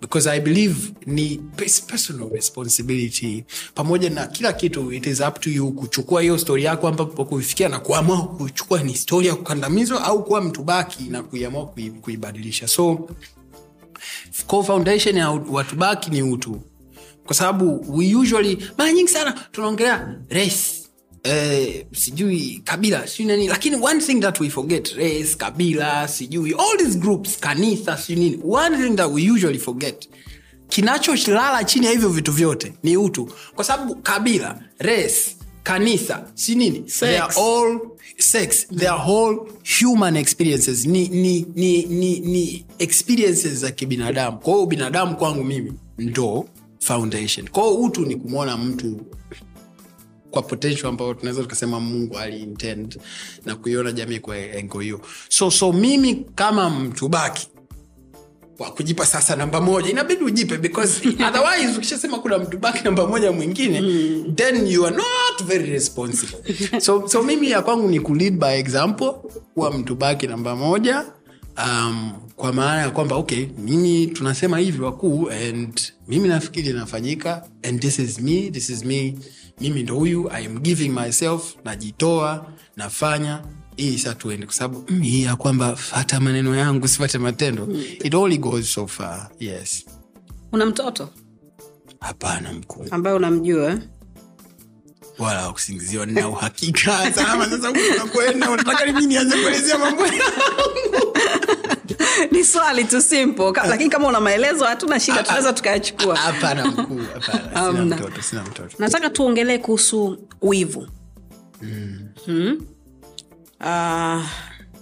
Speaker 3: Because i believe ni pers- personal responsibility. Pamoja na kila kitu it is up to you kuchukua hiyo stori yako ambapo kuifikia na kuamua kuchukua ni stori ya kukandamizwa au kuwa mtu baki na kuiamua kuibadilisha. So core foundation ya watu baki ni utu. Kwa sababu we usually mara nyingi sana tunaongelea race Eh, sijui kabila sijui nani lakini one thing that we forget race kabila sijui all these groups kanisa sijui nini one thing that we usually forget kinacholala chini ya hivyo vitu vyote ni utu. Kwa sababu kabila race kanisa si nini they are all sex they are all human experiences. Ni, ni, ni, ni, ni experiences za kibinadamu. Kwa hiyo binadamu kwangu mimi ndo foundation. Kwa hiyo utu ni kumwona mtu kwa potential ambayo tunaweza tukasema mungu aliintend na kuiona jamii kwa engo hiyo. So so mimi kama mtu baki wa kujipa sasa namba moja inabidi ujipe because otherwise ukishasema kuna mtu baki namba moja mwingine then you are not very responsible. So, so mimi ya kwangu ni kulead by example kuwa mtu baki namba moja um, kwa maana ya kwamba okay mimi tunasema hivi wakuu and mimi nafikiri inafanyika and this is me this is me mimi ndo huyu i am giving myself najitoa nafanya. Hii sa tuende kwa sababu mm, hii ya kwamba fata maneno yangu sifate matendo. It only goes so far yes.
Speaker 2: Una mtoto?
Speaker 3: Hapana mkuu.
Speaker 2: Ambaye unamjua?
Speaker 3: Wala wakusingiziwa na uhakika. Salama sasa unakwenda unataka nimi nianze kuelezea mambo
Speaker 2: ni swali tu simple. Ka- lakini kama una maelezo hatuna shida tunaweza tukayachukua.
Speaker 3: Hapana mkuu hapana. Mtoto sina mtoto.
Speaker 2: Nataka tuongelee kuhusu wivu. Mm. Uh,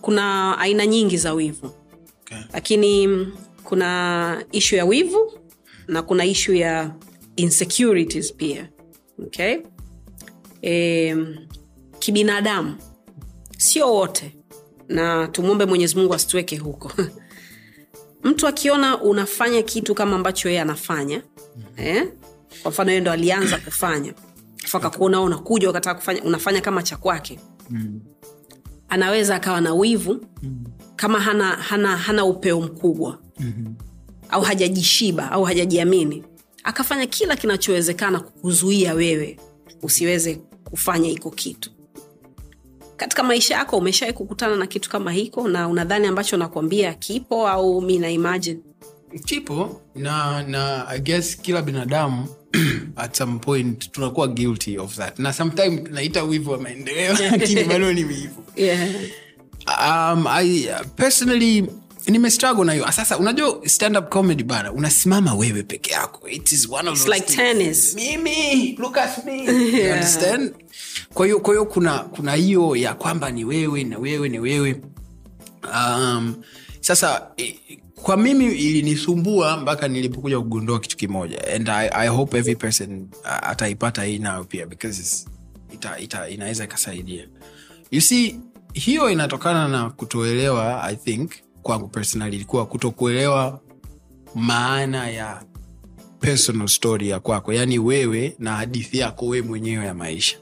Speaker 2: kuna aina nyingi za wivu.
Speaker 3: Okay.
Speaker 2: lakini mm, kuna ishu ya wivu na kuna ishu ya insecurities pia. Okay? e, kibinadamu. Sio wote. Na tumwombe mwenyezi mungu asituweke huko mtu akiona unafanya kitu kama ambacho yeye anafanya eh? kwa mfano yeye ndo alianza kufanya fakakuona unakuja ukataka kufanya unafanya kama cha kwake anaweza akawa na wivu kama hana, hana, hana upeo mkubwa au hajajishiba au hajajiamini akafanya kila kinachowezekana kukuzuia wewe usiweze kufanya hiko kitu katika maisha yako umeshawai kukutana na kitu kama hiko na unadhani ambacho nakwambia kipo au mi na imagine?
Speaker 3: Kipo na na i guess kila binadamu at some point tunakuwa guilty of that. Na sometime tunaita wivu wa maendeleo lakini bado ni wivu.
Speaker 2: Yeah.
Speaker 3: um, I, personally nimestruggle na hiyo. Sasa unajua stand up comedy bana unasimama wewe peke yako. It is one of those
Speaker 2: like tennis.
Speaker 3: mimi look at me. You understand? Kwa hiyo kwa hiyo kuna kuna hiyo ya kwamba ni wewe na wewe ni wewe. Um, sasa eh, kwa mimi ilinisumbua mpaka nilipokuja kugundua kitu kimoja. And i, I hope every person uh, ataipata hii nayo pia because ita, ita, inaweza ikasaidia. You see hiyo inatokana na kutoelewa i think kwangu personally ilikuwa kutokuelewa maana ya personal story ya kwako yaani wewe na hadithi yako wewe mwenyewe ya maisha.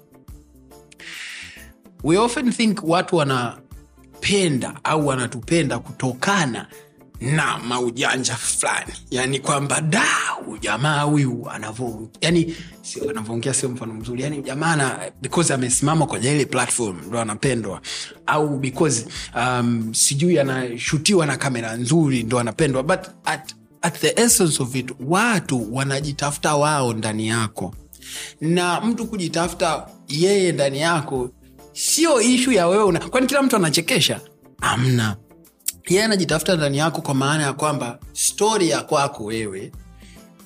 Speaker 3: We often think watu wanapenda au wanatupenda kutokana na maujanja fulani. Yani kwamba da huyu jamaa huyu anavo yani sio anavyoongea sio mfano mzuri. Yani jamaa because amesimama kwenye ile platform ndo anapendwa. Au because um, sijui anashutiwa na kamera nzuri ndo anapendwa. But at, at the essence of it watu wanajitafuta wao ndani yako. Na mtu kujitafuta yeye ndani yako sio ishu ya wewe kwani kila mtu anachekesha? Amna yeye anajitafuta ndani yako kwa maana ya kwamba stori ya kwako wewe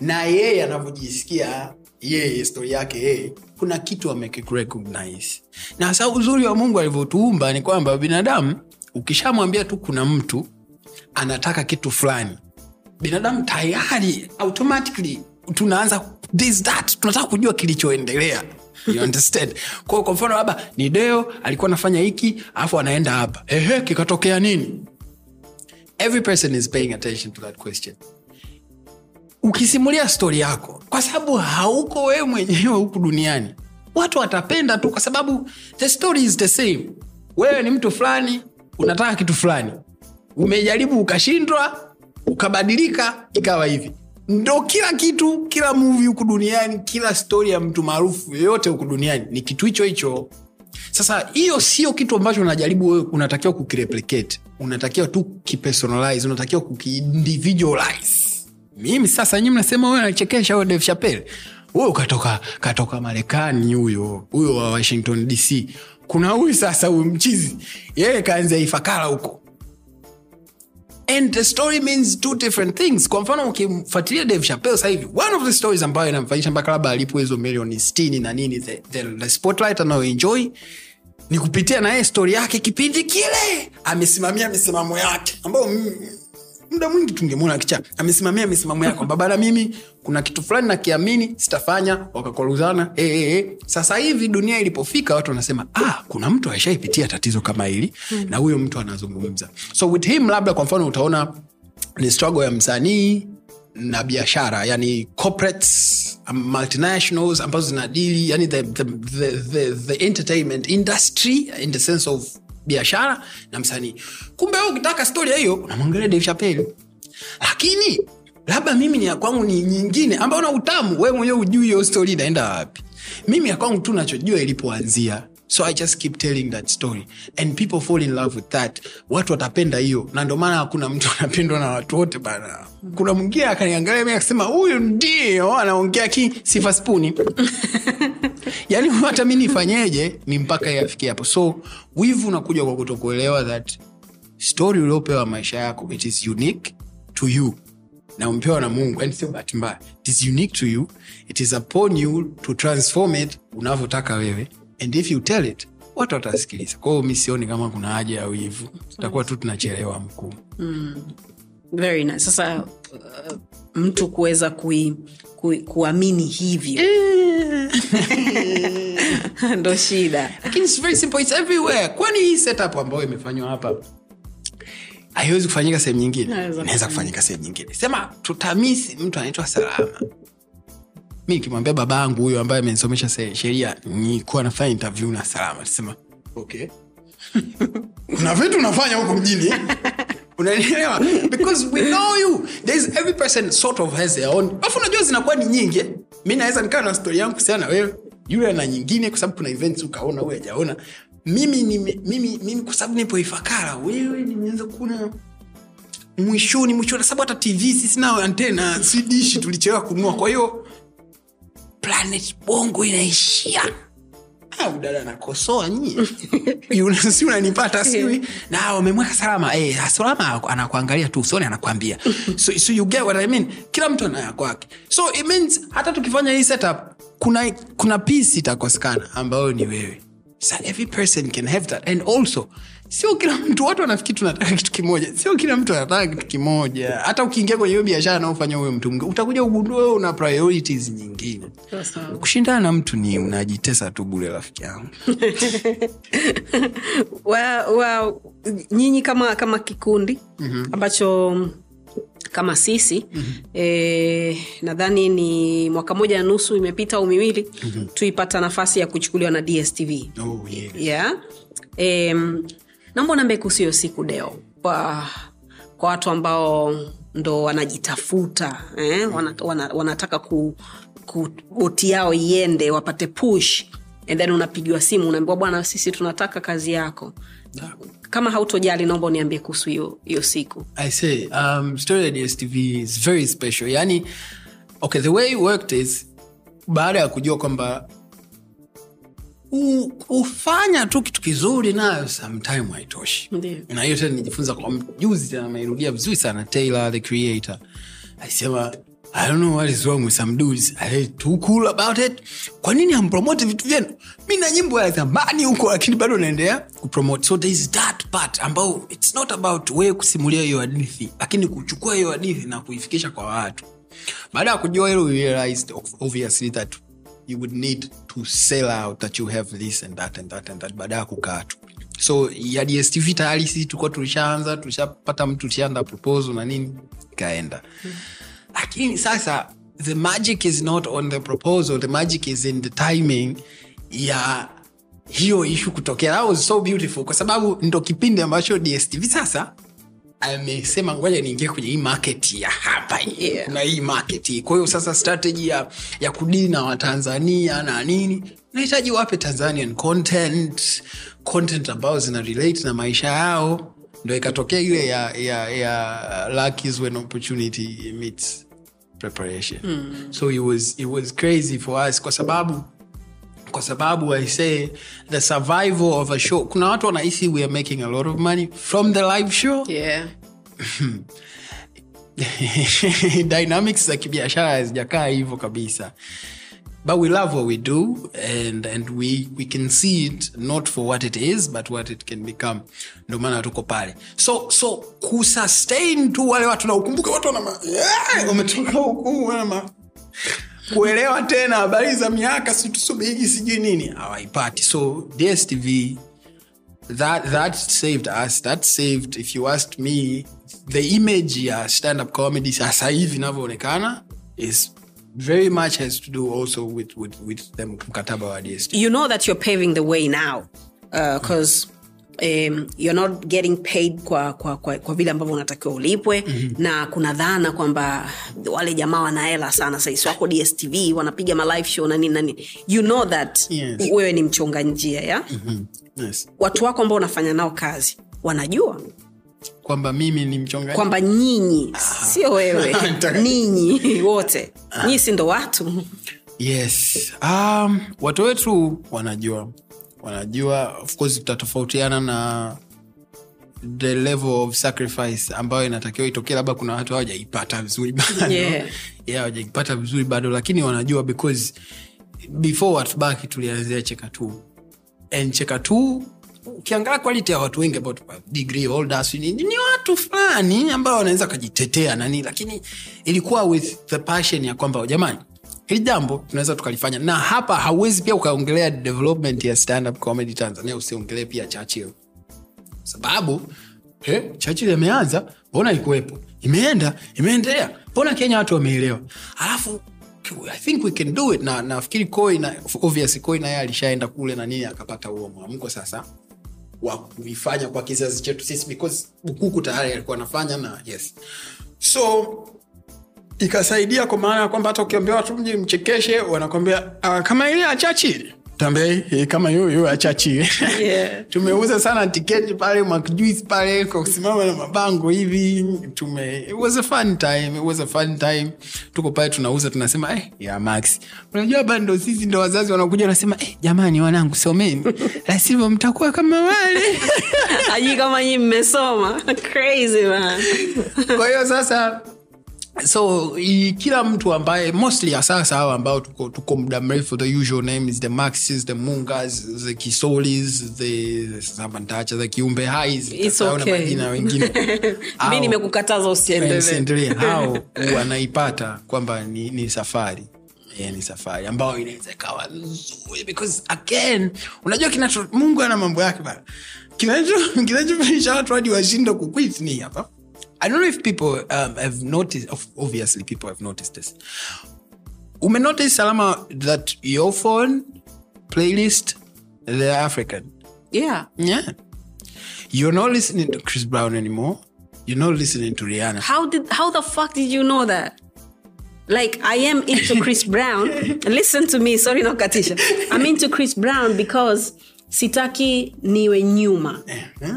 Speaker 3: na yeye anavyojisikia yeye stori yake yeye kuna kitu amekirecognize na sa uzuri wa mungu alivyotuumba ni kwamba binadamu ukishamwambia tu kuna mtu anataka kitu fulani binadamu tayari automatically tunaanza this that tunataka kujua kilichoendelea. Kwa kwa mfano labda ni deo alikuwa anafanya hiki alafu anaenda hapa. Ehe kikatokea nini every person is paying attention to that question. Ukisimulia stori yako kwa sababu hauko wewe mwenyewe huku duniani. Watu watapenda tu kwa sababu the story is the same. Wewe ni mtu fulani unataka kitu fulani. Umejaribu ukashindwa ukabadilika ikawa hivi. Ndo kila kitu kila muvi huku duniani kila stori ya mtu maarufu yoyote huku duniani ni kitu hicho hicho sasa hiyo sio kitu ambacho unajaribu wewe unatakiwa kukireplicate. Unatakiwa tu kipersonalize unatakiwa kukiindividualize. Mimi sasa nyi mnasema wewe anachekesha huyo Dave Chappelle. Huyo katoka katoka marekani huyo huyo wa washington dc kuna huyu sasa huyu mchizi. Yeye kaanzia ifakara huko and the story means two different things. Kwa mfano ukimfuatilia dave chapel sahivi one of the stories ambayo inamfanyisha mpaka labda alipo hizo milioni stini na nini the, the, the spotlight anayoenjoy ni kupitia na yeye stori yake kipindi kile. Amesimamia misimamo yake ambayo muda mwingi tungemwona kicha. Amesimamia misimamo yako. Kwamba bana mimi kuna kitu fulani nakiamini sitafanya. Wakakwaruzana e, e, e. sasa hivi dunia ilipofika watu wanasema ah, kuna mtu aishaipitia tatizo kama hili hmm. na huyo mtu anazungumza. So with him labda kwa mfano utaona ni struggle ya msanii na biashara yani corporates um, multinationals ambazo zinadili yani the, the, the, the, the entertainment industry in the sense of biashara na msanii. Kumbe wewe ukitaka storia hiyo unamwangalia Dave Chappelle. Lakini labda mimi ni ya kwangu ni nyingine ambayo na utamu. Wewe mwenyewe ujui hiyo stori inaenda wapi. Mimi ya tu nachojua ilipoanzia. So i just keep telling that story. And people fall in love with that. Watu watapenda hiyo. Na ndio maana hakuna mtu anapendwa na watu wote bana kuna mwingine akaniangalia mi akasema huyu ndio anaongea ki sifa spuni. Yani hata mi nifanyeje ni mpaka yafikia hapo. So wivu unakuja kwa kutokuelewa that story uliopewa maisha yako it is unique to you. Na umpewa na mungu yani sio bahati mbaya. It is unique to you. It is upon you to transform it unavyotaka wewe. And if you tell it watu watasikiliza. Kwao mi sioni kama kuna haja ya wivu. Tutakuwa tu tunachelewa mkuu
Speaker 2: very nice. Sasa uh, mtu kuweza kui, kui, kuamini hivyo. Ndo shida.
Speaker 3: Lakini it's very simple it's everywhere. Kwani hii setup ambayo imefanywa hapa haiwezi kufanyika sehemu nyingine?
Speaker 2: Inaweza
Speaker 3: kufanyika sehemu nyingine. Sema tutamisi mtu anaitwa salama mi nikimwambia baba yangu huyo ambaye amenisomesha sheria nikuwa nafanya interview na salama sema okay. Kuna vitu unafanya huko mjini. eh? Unanielewa? Because we know you. There's every person sort of has their own. Alafu unajua zinakuwa ni nyingi. Mi naweza nikawa na stori yangu kuhusiana na wewe yule na nyingine kwa sababu kuna events ukaona huyu hajaona mimi, mimi, mimi kwa sababu nipo ifakara wewe nimeanza kuna mwishoni mwishoni sababu hata tv sisi nao antena sidishi tulichelewa kununua. Kwa hiyo planet bongo inaishia Ah, udada anakosoa nyie. Si unanipata siwi na wamemweka salama. Eh, salama anakuangalia tu usoni anakwambia so, so you get what I mean? Kila mtu anaya kwake. So it means hata tukifanya hii setup kuna kuna piece itakosekana ambayo ni wewe. So every person can have that. And also sio kila mtu watu wanafikiri tunataka kitu kimoja sio kila mtu anataka kitu kimoja hata ukiingia kwenye hiyo biashara anaofanya huyo mtu utakuja ugundua una priorities nyingine kushindana na mtu ni unajitesa tu bule rafiki yangu
Speaker 2: nyinyi kama kama kikundi mm-hmm. ambacho kama sisi mm-hmm. e, nadhani ni mwaka moja na nusu imepita au miwili mm-hmm. tuipata nafasi ya kuchukuliwa na dstv
Speaker 3: oh, yes.
Speaker 2: yeah. e, naomba nambe kuhusu hiyo siku deo kwa, kwa watu ambao ndo wanajitafuta eh? wana, wana, wanataka ku, ku boti yao iende wapate push and then unapigiwa simu unaambiwa bwana sisi tunataka kazi yako kama hautojali naomba uniambie kuhusu hiyo hiyo siku
Speaker 3: I say, um, story DSTV is very special. Yani, okay, the way it worked is baada ya kujua kwamba kufanya tu kitu kizuri nayo sometime haitoshi na hiyo tena nijifunza kwa juzi tena nairudia vizuri sana taylor the creator alisema I don't know what is wrong with some dudes. Are they too cool about it? Kwa nini hampromote vitu vyenu? Mi na nyimbo ya zamani huko lakini bado naendelea kupromote. So there is that part ambao it's not about wewe kusimulia hiyo hadithi, lakini kuchukua hiyo hadithi na kuifikisha kwa watu. Baada ya kujua hilo, we realized obviously that you would need to sell out that you have this and that and that and that baada ya kukaa tu. So ya dstv tayari sisi tulikuwa tulishaanza tulishapata mtu tulishaanda proposal na nini ikaenda. Lakini sasa the magic is not on the proposal the magic is in the timing ya hiyo ishu kutokea. That was so beautiful kwa sababu ndo kipindi ambacho dstv sasa amesema ngoja niingie kwenye hii market ya hapa.
Speaker 2: Yeah.
Speaker 3: na hii market hii kwa hiyo sasa strategy ya, ya kudili na watanzania na nini nahitaji wape tanzanian content content ambayo zina relate na maisha yao ndo ikatokea ile ya, ya, ya luck is when opportunity meets preparation so it was, it was crazy for us kwa sababu kwa sababu i say the survival of a show. Kuna watu wanahisi we are making a lot of money from the live show?
Speaker 2: Yeah.
Speaker 3: dynamics za kibiashara hazijakaa hivyo kabisa. But we love what we do and, and we, we can see it not for what it is but what it can become. Ndo maana tuko pale. So so kusustain tu wale watu na ukumbuke watu wana yeah, wametoka huku wana kuelewa tena habari za miaka situsubiri sijui nini. So dstv that that saved us. That saved if you asked me the image ya stand up comedy sasa hivi inavyoonekana is very much has to do also with, with, with the mkataba wa
Speaker 2: you know that you're paving the way now uh, because um, you're not getting paid kwa, kwa, kwa, kwa vile ambavyo unatakiwa ulipwe. Mm-hmm. na kuna dhana kwamba wale jamaa wanahela sana. Saisi wako dstv wanapiga malive show na nini na nini. You know that
Speaker 3: Yes.
Speaker 2: wewe ni mchonga njia ya?
Speaker 3: Mm, yes.
Speaker 2: watu wako ambao unafanya nao kazi wanajua
Speaker 3: kwamba mimi ni mchongaji
Speaker 2: kwamba nyinyi sio wewe. Ninyi wote. Nyinyi si ndo watu.
Speaker 3: Yes. Um, watu wetu wanajua wanajua of course tutatofautiana na the level of sacrifice ambayo inatakiwa itokee. Labda kuna watu hawajaipata vizuri bado.
Speaker 2: Yeah.
Speaker 3: yeah, hawajaipata vizuri bado lakini wanajua because before watbaki tulianzia cheka tu and cheka tu ukiangalia quality ya watu wengi ambao degree holders ni, ni watu fulani ambao wanaweza wakajitetea nani lakini ilikuwa with the passion ya kwamba jamani hili jambo tunaweza tukalifanya. Na hapa hauwezi pia ukaongelea development ya stand up comedy tanzania usiongelee pia churchill. Sababu eh, churchill ameanza mbona ikuwepo imeenda imeendelea. Mbona kenya watu wameelewa? Alafu i think we can do it. Na nafikiri koi koi naye alishaenda kule na nini akapata huo mwamko sasa wa kuifanya kwa kizazi chetu sisi because bukuku tayari alikuwa anafanya na yes. So ikasaidia kwa maana ya kwamba hata ukiambia watu mji mchekeshe wanakwambia uh, kama ile achachili "Eh, kama yuyu achachi.
Speaker 2: Yeah.
Speaker 3: tumeuza sana tiketi pale makjuice pale kwa kusimama na mabango hivi. Tume it was a fun time it was a fun time. Tuko pale tunauza tunasema eh, ya max. Unajua hapa ndo sisi ndo wazazi wanakuja wanasema eh, jamani wanangu someni. Lasivyo mtakuwa kama wale.
Speaker 2: Ajui kama nyi mmesoma. Crazy man.
Speaker 3: Kwa hiyo sasa so i, kila mtu ambaye mostly ya hawa ambao tuko, tuko muda mrefu the usual names the maxis the mungas the kisolis the sabantacha the kiumbe
Speaker 2: okay.
Speaker 3: majina wengine
Speaker 2: mi nimekukataza usiendelee.
Speaker 3: hao wanaipata kwamba ni, ni safari. Yeah, ni safari ambayo inaweza ikawa nzuri because again unajua kinacho mungu ana mambo yake bana. Kinachofanisha watu hadi washinda kuquit ni hapa i don't know if people um, have noticed obviously people have noticed this. Umenotice salama that your phone playlist they're african.
Speaker 2: Yeah.
Speaker 3: Yeah. You're not listening to chris brown anymore. You're not listening to rihanna.
Speaker 2: How did how the fuck did you know that? Like i am into chris brown. Listen to me. Sorry nakatisha i'm into chris brown because sitaki niwe nyuma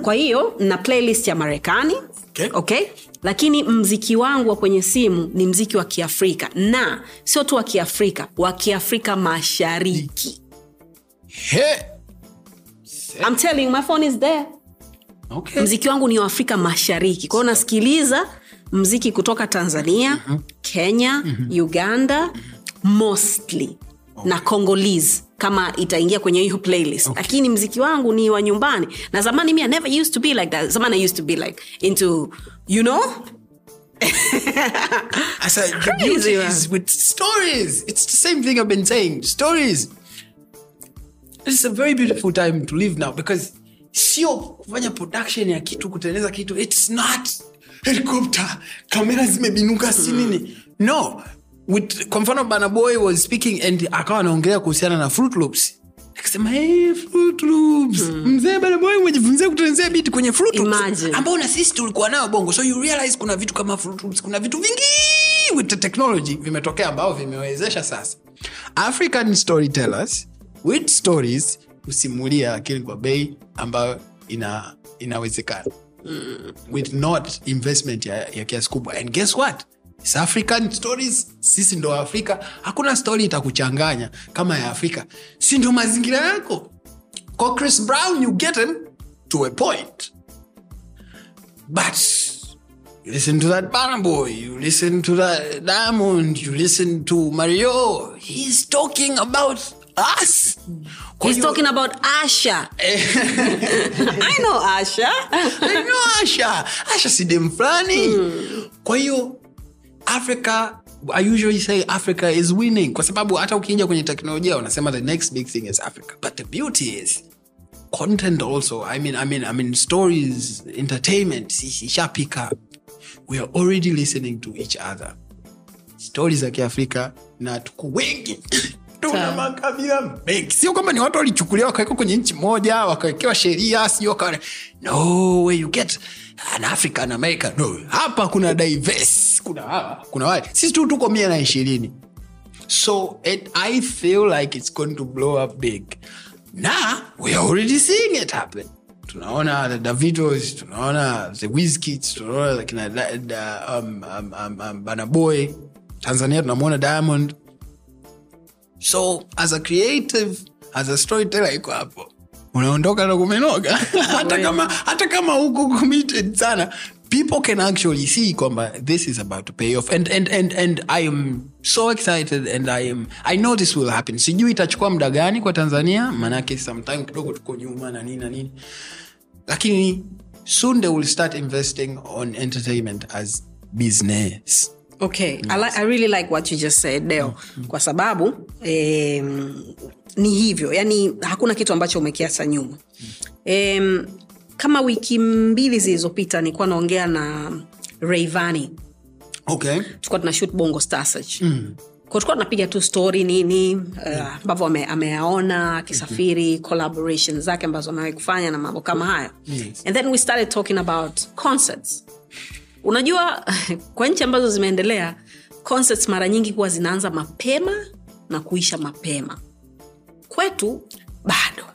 Speaker 2: kwa hiyo na playlist ya marekani
Speaker 3: Okay.
Speaker 2: okay lakini mziki wangu wa kwenye simu ni mziki wa kiafrika na sio tu wa kiafrika wa kiafrika mashariki
Speaker 3: hey.
Speaker 2: I'm telling you, my phone is there
Speaker 3: okay.
Speaker 2: mziki wangu ni wa afrika mashariki kwaio nasikiliza mziki kutoka tanzania mm-hmm. kenya mm-hmm. uganda mostly okay. na congolese kama itaingia kwenye hiyo playlist. Okay. lakini mziki wangu ni wa nyumbani. Na zamani mi I never used to be like that. Zamani i used to be like into you know?
Speaker 3: As a, the beauty is with stories. It's the same thing I've been saying. Stories. It's a very beautiful time to live now because sio kufanya production ya kitu kutengeneza kitu. It's not helicopter. Kamera zimebinuka si nini. No with kwa mfano banaboy was speaking and akawa anaongelea kuhusiana na fruit loops. Akasema hey, Fruit Loops. mzee bana boy umejifunzia kutengenezea biti kwenye Fruit Loops, ambao na sisi tulikuwa nayo bongo. So you realize kuna vitu kama Fruit Loops, kuna vitu vingi with the technology vimetokea ambao vimewezesha sasa. African storytellers with stories kusimulia lakini kwa bei ambayo ina inawezekana. With not investment ya, ya kiasi kubwa. And guess what It's african stories. Sisi ndo afrika. Hakuna stori itakuchanganya kama ya afrika. Si ndo mazingira yako? Kwa chris brown you get him to a point. But you listen to that banaboy you listen to that diamond you listen to mario. He's talking about us. Kwa
Speaker 2: He's talking about Asha. I know Asha.
Speaker 3: I know Asha. Asha si dem fulani. Kwa hiyo africa i usually say africa is winning kwa sababu hata ukiinja kwenye teknolojia unasema the next big thing is africa. But the beauty is content also i mean i mean i mean stories entertainment ishapika. We are already listening to each other. Stori za kiafrika na tuko wengi. Tuna makabila mengi. Sio kwamba ni watu walichukulia wakawekwa kwenye nchi moja wakawekewa sheria sio no way you get an african american. No hapa kuna diverse. Kuna hawa. Kuna wale. Sisi tu tuko mia na ishirini. So it, i feel like it's going to blow up big. Na we are already seeing it happen. Tunaona davidos tunaona the wiskits tunaona kina da, um, um, um, um, banaboy tanzania tunamwona diamond. So as a creative as a storyteller iko hapo unaondoka na kumenoga hata kama hata kama uko committed sana. People can actually see kwamba this is about to pay off. And, and, and, and i am so excited and i am i know this will happen. Sijui itachukua muda gani kwa tanzania maanake sometime kidogo tuko nyuma na nini na nini. Lakini soon they will start investing on entertainment as business
Speaker 2: okay I, li- I really like what you just said deo kwa sababu eh, ni hivyo yani hakuna kitu ambacho umekiacha nyuma. Eh, kama wiki mbili zilizopita nilikuwa naongea na reivani
Speaker 3: okay.
Speaker 2: Tulikuwa tuna shoot bongo star search mm. tulikuwa tunapiga tu story nini uh, ambavyo ame, ameyaona akisafiri mm-hmm. collaboration zake ambazo amewahi kufanya na mambo kama hayo.
Speaker 3: Yes.
Speaker 2: and then we started talking about concerts unajua kwa nchi ambazo zimeendelea concerts mara nyingi huwa zinaanza mapema na kuisha mapema kwetu bado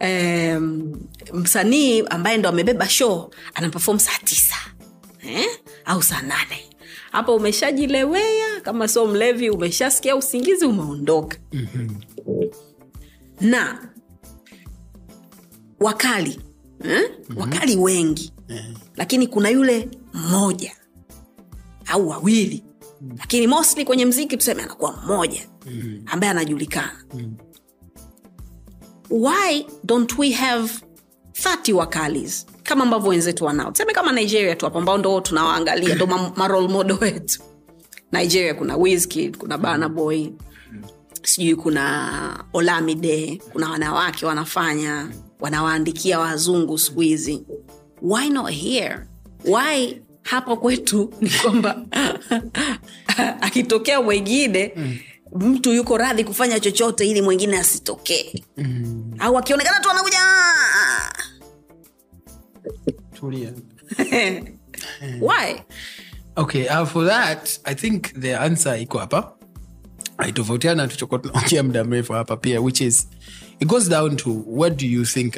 Speaker 2: um, msanii ambaye ndo amebeba show anapefom saa tisa eh? au saa nane hapo umeshajilewea kama sio mlevi umeshasikia usingizi umeondoka mm-hmm. na wakali eh? mm-hmm. wakali wengi Lakini kuna yule mmoja au wawili mm. lakini mostly kwenye mziki tuseme anakuwa mmoja mm. ambaye anajulikana mm. why don't we have 30 wakalis kama ambavyo wenzetu wanao tuseme kama nigeria tu hapo ambao ndo tunawaangalia ndo ma- marole wetu nigeria kuna Wizkid, kuna banaboy sijui kuna olamide kuna wanawake wanafanya wanawaandikia wazungu siku hizi why not here? Why hapa kwetu ni kwamba akitokea mwengine mtu yuko radhi kufanya chochote ili mwingine asitokee. Mm. au akionekana tu anakuja "Ah."
Speaker 3: tulia.
Speaker 2: Why?
Speaker 3: Okay uh, for that i think the answer iko hapa. Aitofautiana tuchokuwa tunaongea muda mrefu hapa pia which is it goes down to what do you think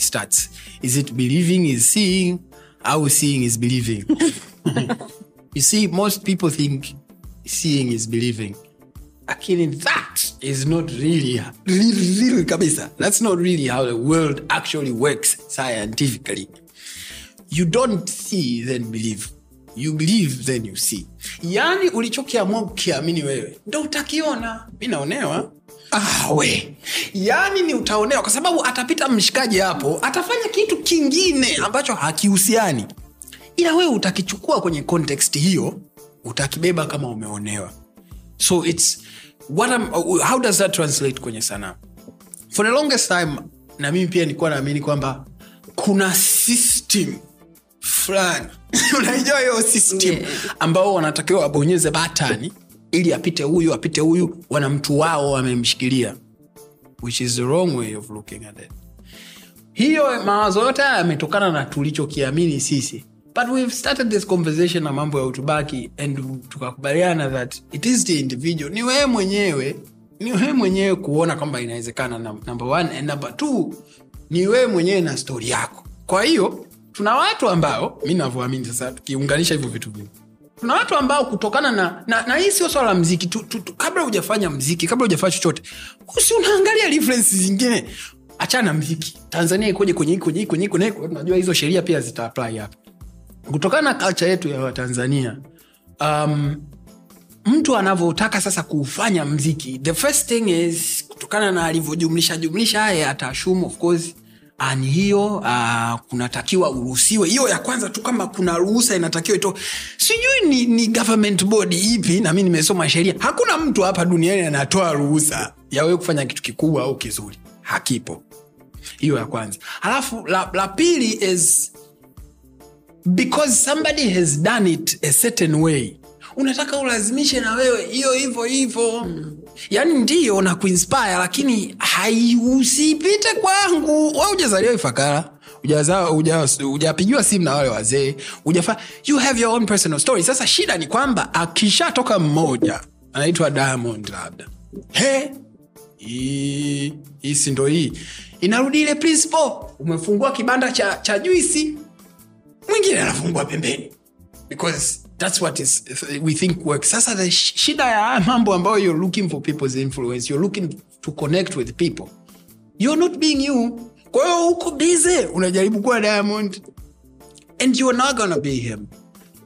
Speaker 3: starts. Is it believing is seeing? How seeing is believing? You see most people think seeing is believing. Lakini that is not really, really, really kabisa. That's not really how the world actually works scientifically. You don't see then believe. You believe then you see. Yaani ulichokiamua kukiamini wewe ndo utakiona. Mi naonewa ah, we yaani ni utaonewa kwa sababu atapita mshikaji hapo atafanya kitu kingine ambacho hakihusiani. Ila wewe utakichukua kwenye context hiyo utakibeba kama umeonewa. So its what I'm, how does that translate kwenye sanaa? For the longest time na mimi pia nilikuwa naamini kwamba kuna system fulani. Unaijua hiyo system
Speaker 2: Yeah.
Speaker 3: ambao wanatakiwa wabonyeze batani ili apite huyu apite huyu wana mtu wao wamemshikilia. Which is the wrong way of looking at it. Hiyo mawazo yote haya yametokana na tulichokiamini sisi. But we've started this conversation na mambo ya utubaki and tukakubaliana that it is the individual. Ni wewe mwenyewe ni wewe mwenyewe kuona kwamba inawezekana number one and number two ni wewe mwenyewe na stori yako. Kwa hiyo tuna watu ambao mi navyoamini sasa tukiunganisha hivyo vitu viwili tuna watu ambao kutokana na na, na hii sio swala la mziki tu, tu, tu, kabla hujafanya mziki kabla hujafanya chochote usi unaangalia reference zingine. Achana na mziki. Tanzania ikoje kwenye kwenye kwenye kwenye tunajua hizo sheria pia zita apply hapa. Kutokana na culture yetu ya watanzania um, mtu anavyotaka sasa kuufanya mziki the first thing is kutokana na alivyojumlisha jumlisha haya ataashumu of course ah, ni hiyo uh, kunatakiwa uruhusiwe. Hiyo ya kwanza tu kama kuna ruhusa inatakiwa ito sijui ni, ni government body ipi na mi nimesoma sheria. Hakuna mtu hapa duniani anatoa ruhusa yawee kufanya kitu kikubwa au kizuri. Hakipo. Hiyo ya kwanza. Alafu la, la pili is because somebody has done it a certain way unataka ulazimishe na wewe hiyo hivyo hivyo. Mm. yaani ndiyo na kuinspire lakini haiusipite kwangu. We ujazaliwa ifakara ujapigiwa simu na wale wazee ujafa you have your own personal story. Sasa shida ni kwamba akishatoka mmoja anaitwa diamond labda. Hii si hii? Inarudi ile principle. Umefungua kibanda cha, cha juisi mwingine anafungua pembeni. Because that's what is, we think works. Sasa the sh- shida ya mambo ambayo you're looking for people's influence you're looking to connect with people you're not being you. Kwa uko bize unajaribu kuwa diamond and you're not gonna be him.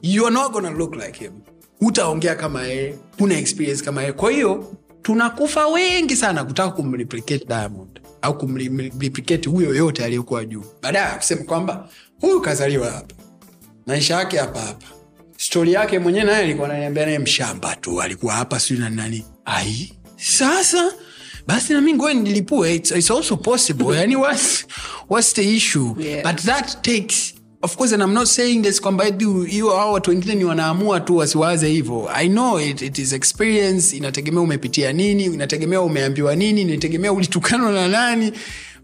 Speaker 3: You're not gonna look like him. Utaongea kama yeye huna experience kama yeye. Kwa hiyo tunakufa wengi sana kutaka kumreplicate diamond au kumreplicate huyo yote aliyekuwa juu. Baadaye ya kusema kwamba huyu kazaliwa hapa. Maisha yake hapa hapa stori yake mwenyewe naye alikuwa ananiambia naye mshamba tu alikuwa hapa siu na nani. Ai sasa basi nami ngoe nilipue. It's, it's also possible. Yani what's, what's the issue?
Speaker 2: Yeah.
Speaker 3: but that takes of course and i'm not saying this kwamba hiyo hao watu wengine ni wanaamua tu wasiwaze hivyo. I know it, it is experience inategemea umepitia nini inategemea umeambiwa nini inategemea ulitukanwa na nani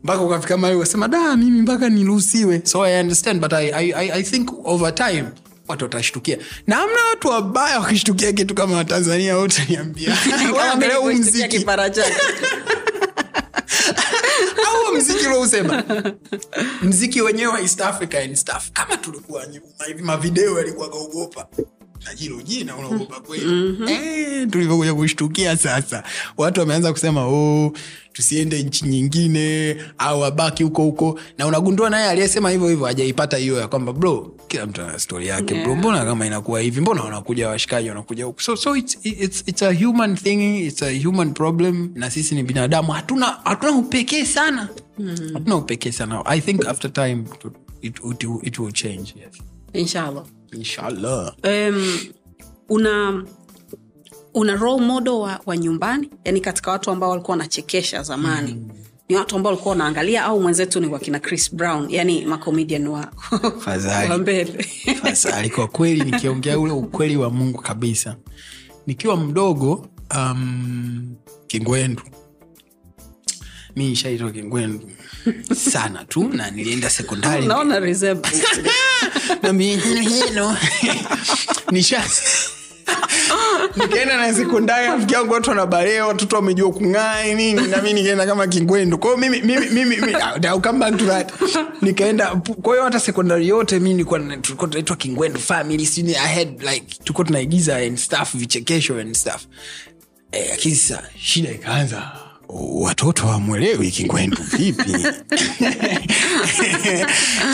Speaker 3: mpaka ukafika mali ukasema da mimi mpaka niruhusiwe. So i understand but I, I, I, i think over time watu watashtukia. Na amna watu wabaya wakishtukia kitu kama watanzania wote niambia Angalia huu mziki. au mziki ulousema mziki wenyewe wa east africa and stuff. Kama tulikuwa nyuma hivi mavideo yalikuwa kaogopa hilo jina unaogopa kweli. Mm-hmm. eh, tulivyokuja kushtukia sasa. Watu wameanza kusema oh, tusiende nchi nyingine au abaki huko huko. Na unagundua naye aliyesema hivyo hivyo hajaipata hiyo ya kwamba bro kila mtu ana stori yake yeah. bro mbona kama inakuwa hivi? Mbona wanakuja washikaji wanakuja huku? So, so it's, it's, it's a human thing it's a human problem. Na sisi ni binadamu. Hatuna hatuna upekee sana. Mm. hatuna upekee sana. I think after time it, it, it, it will change yes.
Speaker 2: inshallah
Speaker 3: inshallah.
Speaker 2: Um, una una role model wa, wa nyumbani yani katika watu ambao walikuwa wanachekesha zamani. Mm. ni watu ambao walikuwa wanaangalia au mwenzetu ni wakina chris brown yani macomedian wa, wa mbele.
Speaker 3: Kwa kweli nikiongea ule ukweli wa mungu kabisa. Nikiwa mdogo um, kingwendu mi ishaitwa kingwendu sana tu na nilienda sekondari.
Speaker 2: Naona
Speaker 3: na mihino nisha nikaenda na sekondari rafiki yangu watu wanabarea watoto wamejua kung'aa nini nami nikaenda kama kingwendu. Kwao that. Nikaenda kwa hiyo hata sekondari yote mi nilikuwa tulikuwa tunaitwa kingwendu family sini i had like tulikuwa tunaigiza and stuff vichekesho and stuff. Eh, lakini sasa shida ikaanza watoto wamwelewi kingwendu vipi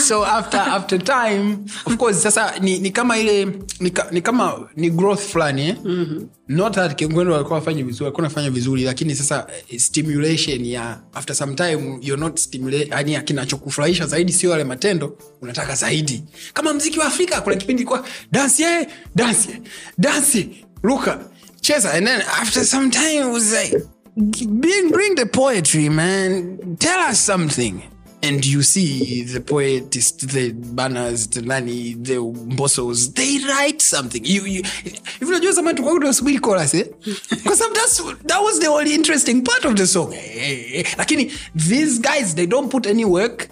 Speaker 3: so after after time of course sasa ni, ni kama ile ni, ni kama ni growth fulani eh? mm-hmm. not that kingwendu walikuwa wafanya vizuri walikuwa nafanya vizuri lakini sasa eh, stimulation ya after some time you're not stimulate yani kinachokufurahisha zaidi sio yale matendo unataka zaidi kama mziki wa afrika kuna kipindi kwa dance yeah, dance yeah, dance yeah, luka cheza and then after some time it was like bring, bring the poetry man. Tell us something. And you see the poetist the banners the nani the mbosos they write something. You, you, if unajua zamani tulikuwa tunasubiri chorus eh? Because that's- that was the only interesting part of the song. Eh, eh, eh. lakini these guys they don't put any work.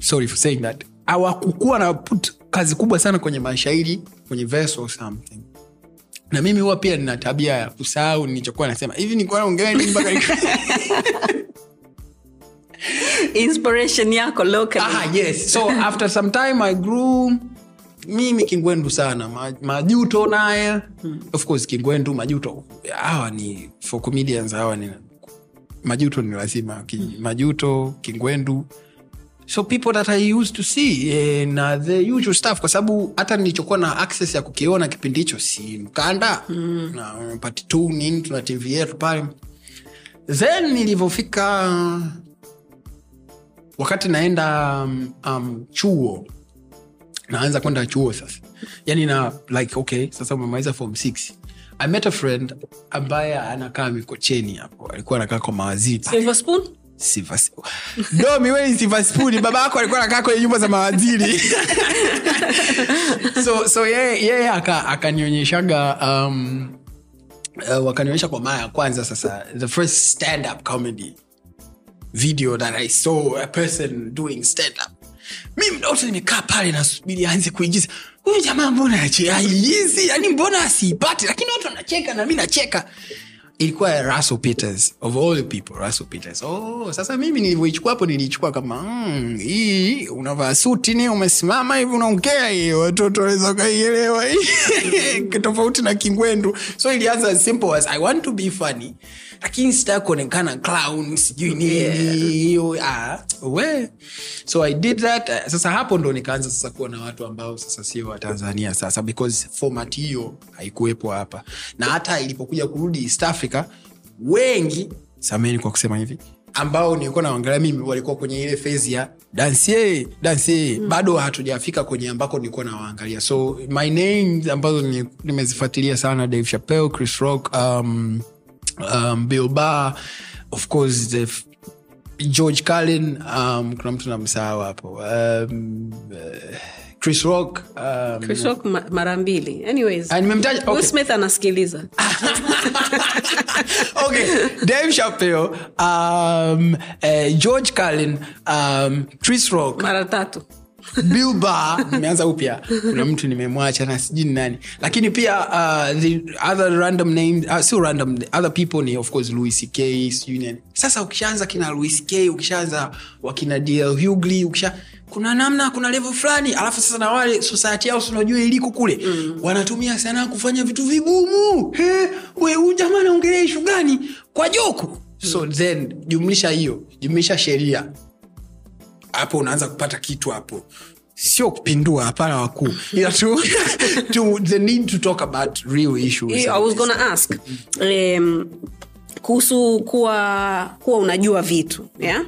Speaker 3: Sorry for saying that. Hawakukuwa na put kazi kubwa sana kwenye mashairi kwenye verse or something na mimi huwa pia nina tabia ya kusahau nilichokuwa nasema. Hivi nikuwa naongea nini mpaka
Speaker 2: inspiration yako locally.
Speaker 3: Ah, yes. So after some time i grew. Mimi kingwendu sana. Ma- majuto naye. Of course kingwendu majuto. Hawa ni for comedians hawa ni majuto ni lazima. Ki- majuto kingwendu so people that i used to see eh, na the usual stuff kwa sababu hata nilichokuwa na access ya kukiona kipindi hicho si mkanda. Mm. na pati t nini tuna tv yetu pale. Then nilivyofika wakati naenda um, um, chuo naanza kwenda chuo sasa. Yani na like okay sasa umemaliza form six. I met a friend ambaye anakaa mikocheni hapo alikuwa anakaa kwa mawaziri
Speaker 2: Silver Spoon.
Speaker 3: Domi we ni baba yako alikuwa nakaa kwenye nyumba za mawaziri so, so yeye yeye aka- akanionyeshaga um, uh, wakanionyesha kwa mara ya kwanza sasa the first stand comedy video that i saw a person doing stand mi mdoto nimekaa pale nasubiri aanze kuigiza. Huyu jamaa mbona aigizi yani mbona asiipate lakini watu wanacheka na mi nacheka ilikuwa russell peters of all people russell peters. Oh, sasa mimi nilivyoichukua hapo nilichukua kama mm, hii unavaa suti ni umesimama hivi unaongea hii watoto waweza kaielewa hii. Tofauti na kingwendu. So ilianza as simple as i want to be funny lakini sitaka kuonekana clown sijui nini. Hiyo ah, we. So i did that. Sasa hapo ndo nikaanza sasa kuwa na watu ambao sasa sio watanzania sasa because format hiyo haikuwepo hapa. Na hata ilipokuja kurudi east africa wengi sameni kwa kusema hivi ambao nilikuwa naangalia mimi walikuwa kwenye ile fezi ya dansie dansie. Mm. bado hatujafika kwenye ambako nilikuwa nawaangalia. So my names ambazo ni- nimezifuatilia sana dave chapel chris rock um, um, bill bar of course the george carlin um, kuna mtu namsahau hapo. Um, uh, chris rock um,
Speaker 2: Chris Rock ma- mara mbili.
Speaker 3: Ah, nimemtaja okay.
Speaker 2: smith anasikiliza.
Speaker 3: Okay dave chappelle um, uh, george carlin um, chris rock.
Speaker 2: Mara tatu
Speaker 3: bilba nimeanza upya. Kuna mtu nimemwacha na sijui ni nani. Lakini pia uh, the other random names uh, sio random the other people ni of course louis k sijui nani. Sasa ukishaanza kina louis k ukishaanza wakina dl hugly ukisha kuna namna kuna levo fulani. Alafu sasa na wale society yao si iliko kule mm. wanatumia sanaa kufanya vitu vigumu. Weu jamaa naongelea ishu gani? Kwa joku so then jumlisha hiyo jumlisha sheria hapo unaanza kupata kitu hapo. Sio kupindua hapana wakuu. Ila tu, tu the need to talk about real issues.
Speaker 2: I was gonna ask um, kuhusu kuwa kuwa unajua vitu yeah?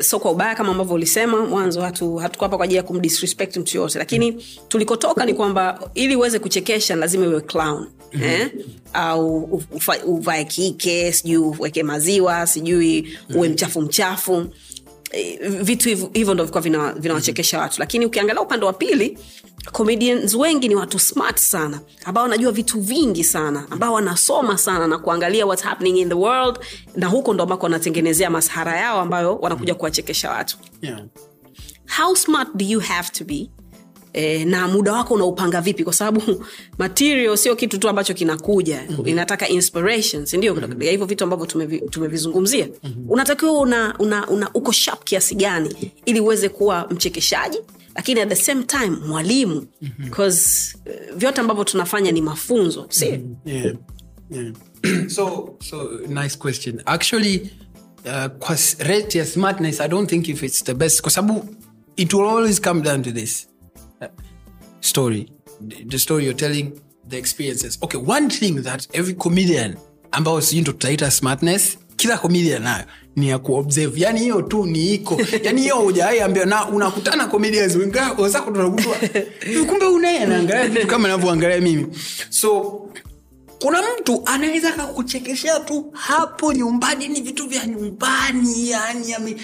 Speaker 2: So kwa ubaya kama ambavyo ulisema mwanzo hatu hapa kwa ajili ya kumdisrespect mtu yoyote. Lakini tulikotoka ni kwamba ili uweze kuchekesha lazima iwe clown eh? au uvae kike sijui uweke maziwa sijui uwe mchafu mchafu. Eh, vitu hivyo- ndo vikuwa vina- vinawachekesha watu lakini ukiangalia upande wa pili comedians wengi ni watu smart sana ambao wanajua vitu vingi sana ambao wanasoma sana na kuangalia what's happening in the world na huko ndo ambako wanatengenezea masahara yao ambayo wanakuja kuwachekesha watu
Speaker 3: yeah.
Speaker 2: how smart do you have to be E, na muda wako unaupanga vipi kwa sababu material sio kitu tu ambacho kinakuja mm-hmm. inataka inspiration sindio mm-hmm. hivyo vitu ambavyo tumevi- tumevizungumzia mm-hmm. unatakiwa una, una, una uko sharp kiasi gani ili uweze kuwa mchekeshaji lakini at the same time mwalimu mm-hmm. vyote ambavyo tunafanya ni mafunzo si mm-hmm.
Speaker 3: Yeah. Yeah. so so nice question actually uh, kwa rate ya smartness i don't think if it's the best kwa sababu it will always come down to this uh, story the, story you're telling the experiences. Okay one thing that every comedian ambao sijui ndo tutaita smartness kila comedian nayo ni ya kuobserve. Yani hiyo tu ni iko. Yani hiyo hujawai ambia na unakutana comedians wenzako tunagundua kumbe unaye anaangalia vitu kama navyoangalia mimi. So kuna mtu anaweza kakuchekeshea tu hapo nyumbani ni vitu vya nyumbani yani ame...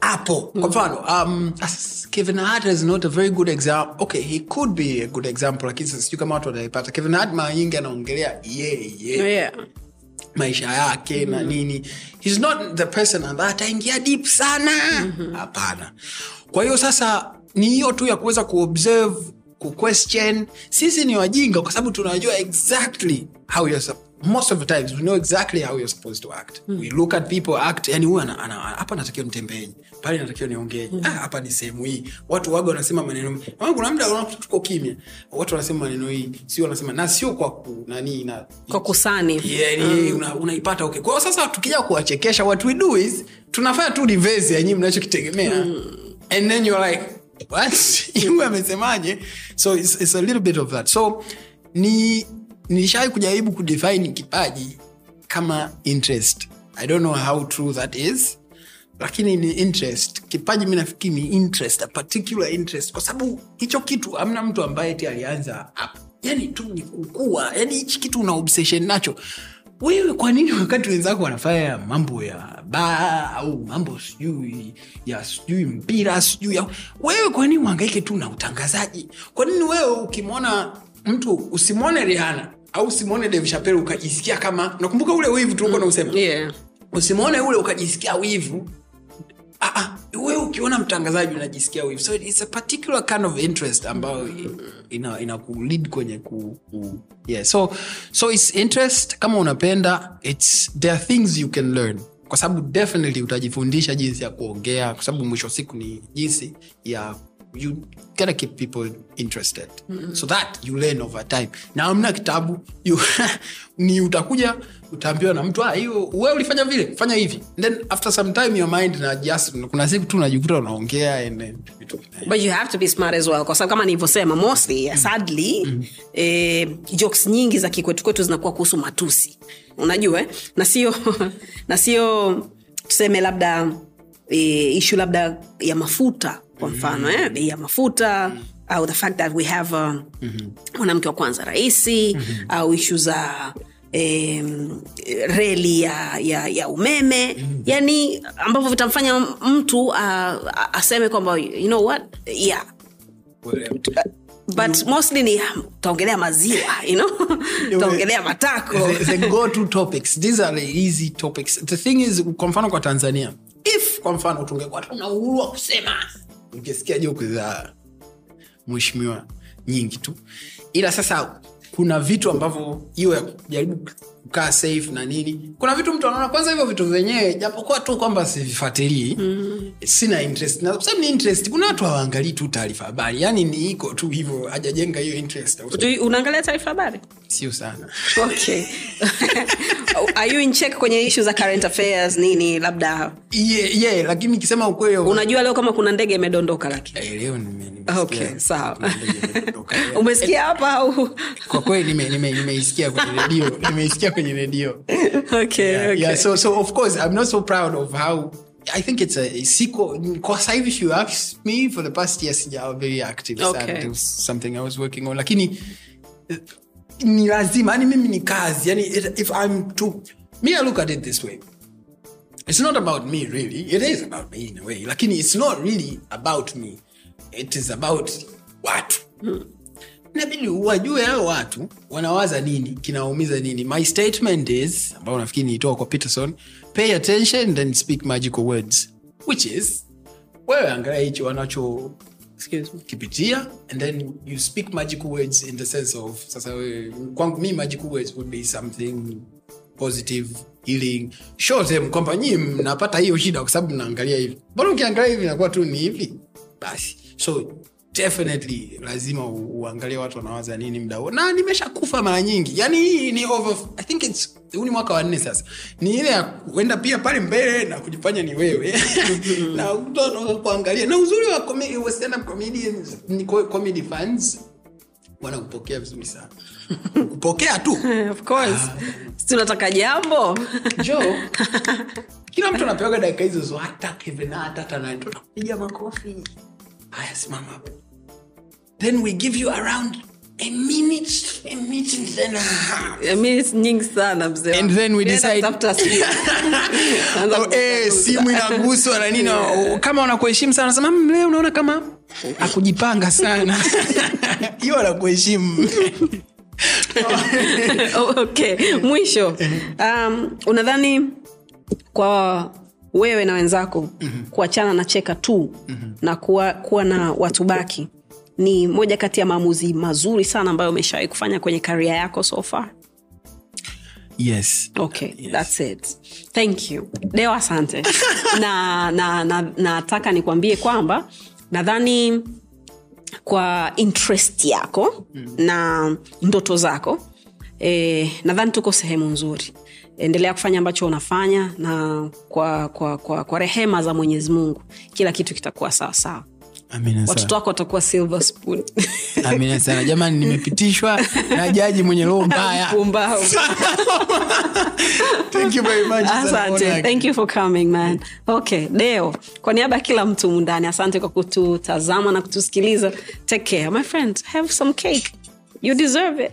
Speaker 3: hapo kwa mfano um, kevin hart is not a very good example okay he could be a good example lakini sijui kama watu wataipata kevin hart mara nyingi anaongelea yeye
Speaker 2: yeah.
Speaker 3: maisha yake na nini. He's not the person ambaye ataingia deep sana. Hapana. Kwa hiyo sasa ni hiyo tu ya kuweza kuobserve kuquestion. Sisi ni wajinga kwa sababu tunajua exactly how you're most of the times we know exactly how you're supposed to act. We look at people act yani huyu ana- ana- hapa natakiwa nitembeeni pale natakiwa niongee. Mm. hapa ni sehemu hii. Watu waga wanasema maneno Maana kuna muda tuko kimya. Watu wanasema maneno hii sio wanasema na sio kwa ku, nani na
Speaker 2: kwa kusani.
Speaker 3: Yani una, unaipata okay. Kwa sasa tukija kuwachekesha what we do is tunafanya tu reverse ya nyinyi mnachokitegemea. And then you're like what? Amesemaje? So it's, it's a little bit of that. So ni nilishawai kujaribu kudefine kipaji kama interest. I don't know how true that is lakini ni interest. Kipaji mi nafikiri ni interest a particular interest. Kwa sababu hicho kitu amna mtu ambaye ti alianza hapo yani tu ni kukua. Yani hichi kitu una obsession nacho. Wewe kwa nini wakati wenzako wanafanya mambo ya baa au mambo sijui ya sijui mpira sijui wewe kwa nini uhangaike tu na utangazaji? Kwa nini wewe ukimwona mtu usimwone riana au usimwone Dave Chappelle ukajisikia kama nakumbuka ule wivu tulikuwa nausema
Speaker 2: yeah.
Speaker 3: usimwone ule ukajisikia wivu Ah, ah, we ukiona mtangazaji unajisikia wivu so it's a particular kind of interest ambayo ina, ina kulead kwenye ku, ku yeah. so, so it's interest kama unapenda it's, there are things you can learn kwa sababu definitely utajifundisha jinsi ya kuongea kwa sababu mwisho wa siku ni jinsi ya you gotta keep people interested. Mm-hmm. so that you learn over time. Na amna kitabu you, ni utakuja utaambiwa na mtu "Ah, hiyo we ulifanya vile? Fanya hivi. And then after some time your mind na just kuna siku tu unajikuta unaongea and then
Speaker 2: but you have to be smart as well kwa sababu kama nilivyosema mostly sadly eh, jokes nyingi za kikwetukwetu zinakuwa kuhusu matusi. Unajua eh? na sio na sio tuseme labda eh, ishu labda ya mafuta kwa mfano eh? bei ya mafuta au the fact that we have uh, mwanamke wa kwanza rahisi au ishu za um, reli ya, ya, ya umeme. Yani ambavyo vitamfanya mtu uh, aseme kwamba you know what? Yeah. But mostly ni taongelea maziwa you know? Utaongelea matako.
Speaker 3: The, the go-to topics. These are the easy topics. The thing is kwa mfano kwa tanzania if kwa mfano tungekuwa tuna uhuru wa kusema ungesikia joke za mheshimiwa nyingi tu. Ila sasa kuna vitu ambavyo hiyo ya kujaribu kukaa safe na nini. Kuna vitu mtu anaona kwanza hivyo vitu vyenyewe japokuwa tu kwamba sivifatilii mm. sina interest. Na kwa sababu ni interest kuna watu hawaangalii tu taarifa habari. Yani ni iko tu hivyo hajajenga hiyo interest
Speaker 2: unaangalia taarifa habari?
Speaker 3: Sio sana.
Speaker 2: Okay. Are you in check kwenye ishu za current affairs nini labda?
Speaker 3: Yeah, yeah, lakini nikisema ukweli
Speaker 2: unajua leo kama kuna ndege imedondoka lakini.
Speaker 3: Eh, leo nimesikia
Speaker 2: okay sawa. umesikia hapa au?
Speaker 3: Kwa kweli nime- nime- kwenye redio nimeisikia kwenye redio.
Speaker 2: Okay,
Speaker 3: yeah,
Speaker 2: okay.
Speaker 3: yeah, so, so of course i'm not so proud of how i think it's a siko kwa sasa hivi if you ask me for the past year sijawa very active
Speaker 2: Okay.
Speaker 3: sana. It was something i was working on. Lakini eh, ni lazima yani mimi ni kazi yani it- if i'm to me i look at it this way. It's not about me really. It is about me in a way. Lakini it's not really about me. It is about watu inabidi wajue hao watu wanawaza nini kinawaumiza nini. My statement is ambao nafikiri niitoa kwa peterson pay attention then speak magical words. Which is wewe angalia hicho wanacho kipitia and then you speak magical words in the sense of sasa kwangu mi magical words would be something positive healing. Show them kwamba nyii mnapata hiyo shida kwa sababu mnaangalia hivi. Mbona ukiangalia hivi nakuwa tu ni hivi? Basi. So definitely lazima uangalie watu wanawaza nini mda huo. Na nimeshakufa mara nyingi. Yani hii ni over i think it's huu ni mwaka wa nne sasa. Ni ile ya kuenda pia pale mbele na kujifanya ni wewe. Na kuangalia na uzuri wa comedy- stand-up comedians ni comedy fans wanakupokea vizuri sana. Kupokea tu.
Speaker 2: Of course. Tunataka jambo?
Speaker 3: Jo kila mtu anapewaga dakika hizo zo hata Kevin hata tutakupiga makofi haya simama hapo. Then we give you around a minute, a minute and a half.
Speaker 2: A minute nyingi sana mzee
Speaker 3: And then we decide- Oh, eh, simu. inaguswa na nini? Oh, kama wanakuheshimu sana sema "Mm, leo unaona kama akujipanga sana. Hiyo wanakuheshimu.
Speaker 2: Oh, okay. Mwisho. Um, unadhani kwa wewe na wenzako kuachana na cheka tu na kuwa, kuwa na watu baki ni moja kati ya maamuzi mazuri sana ambayo umeshawahi kufanya kwenye karia yako so far?
Speaker 3: Yes.
Speaker 2: Okay that's it. Thank you. Leo asante. Na na na nataka nikuambie kwamba nadhani kwa interest yako mm. na ndoto zako e, nadhani tuko sehemu nzuri endelea kufanya ambacho unafanya na kwa, kwa, kwa, kwa rehema za mwenyezi mungu kila kitu kitakuwa
Speaker 3: sawasawa
Speaker 2: watoto wako watakuwa silver spoon.
Speaker 3: Amina sana. Jamani nimepitishwa na jaji mwenye roho mbaya.
Speaker 2: Pumbavu.
Speaker 3: Thank you very much.
Speaker 2: asante. Thank you for coming man. Okay deo kwa niaba ya kila mtu mundani asante kwa kututazama na kutusikiliza. Take care my friend. Have some cake. You deserve it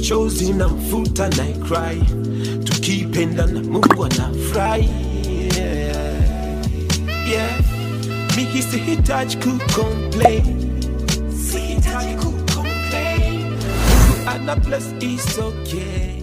Speaker 4: chozi na mfuta na cry. Tukipenda na mungu anafurahi. Yeah. yeah. Mimi sihitaji kucomplain sihitaji kucomplain mungu ana bless is okay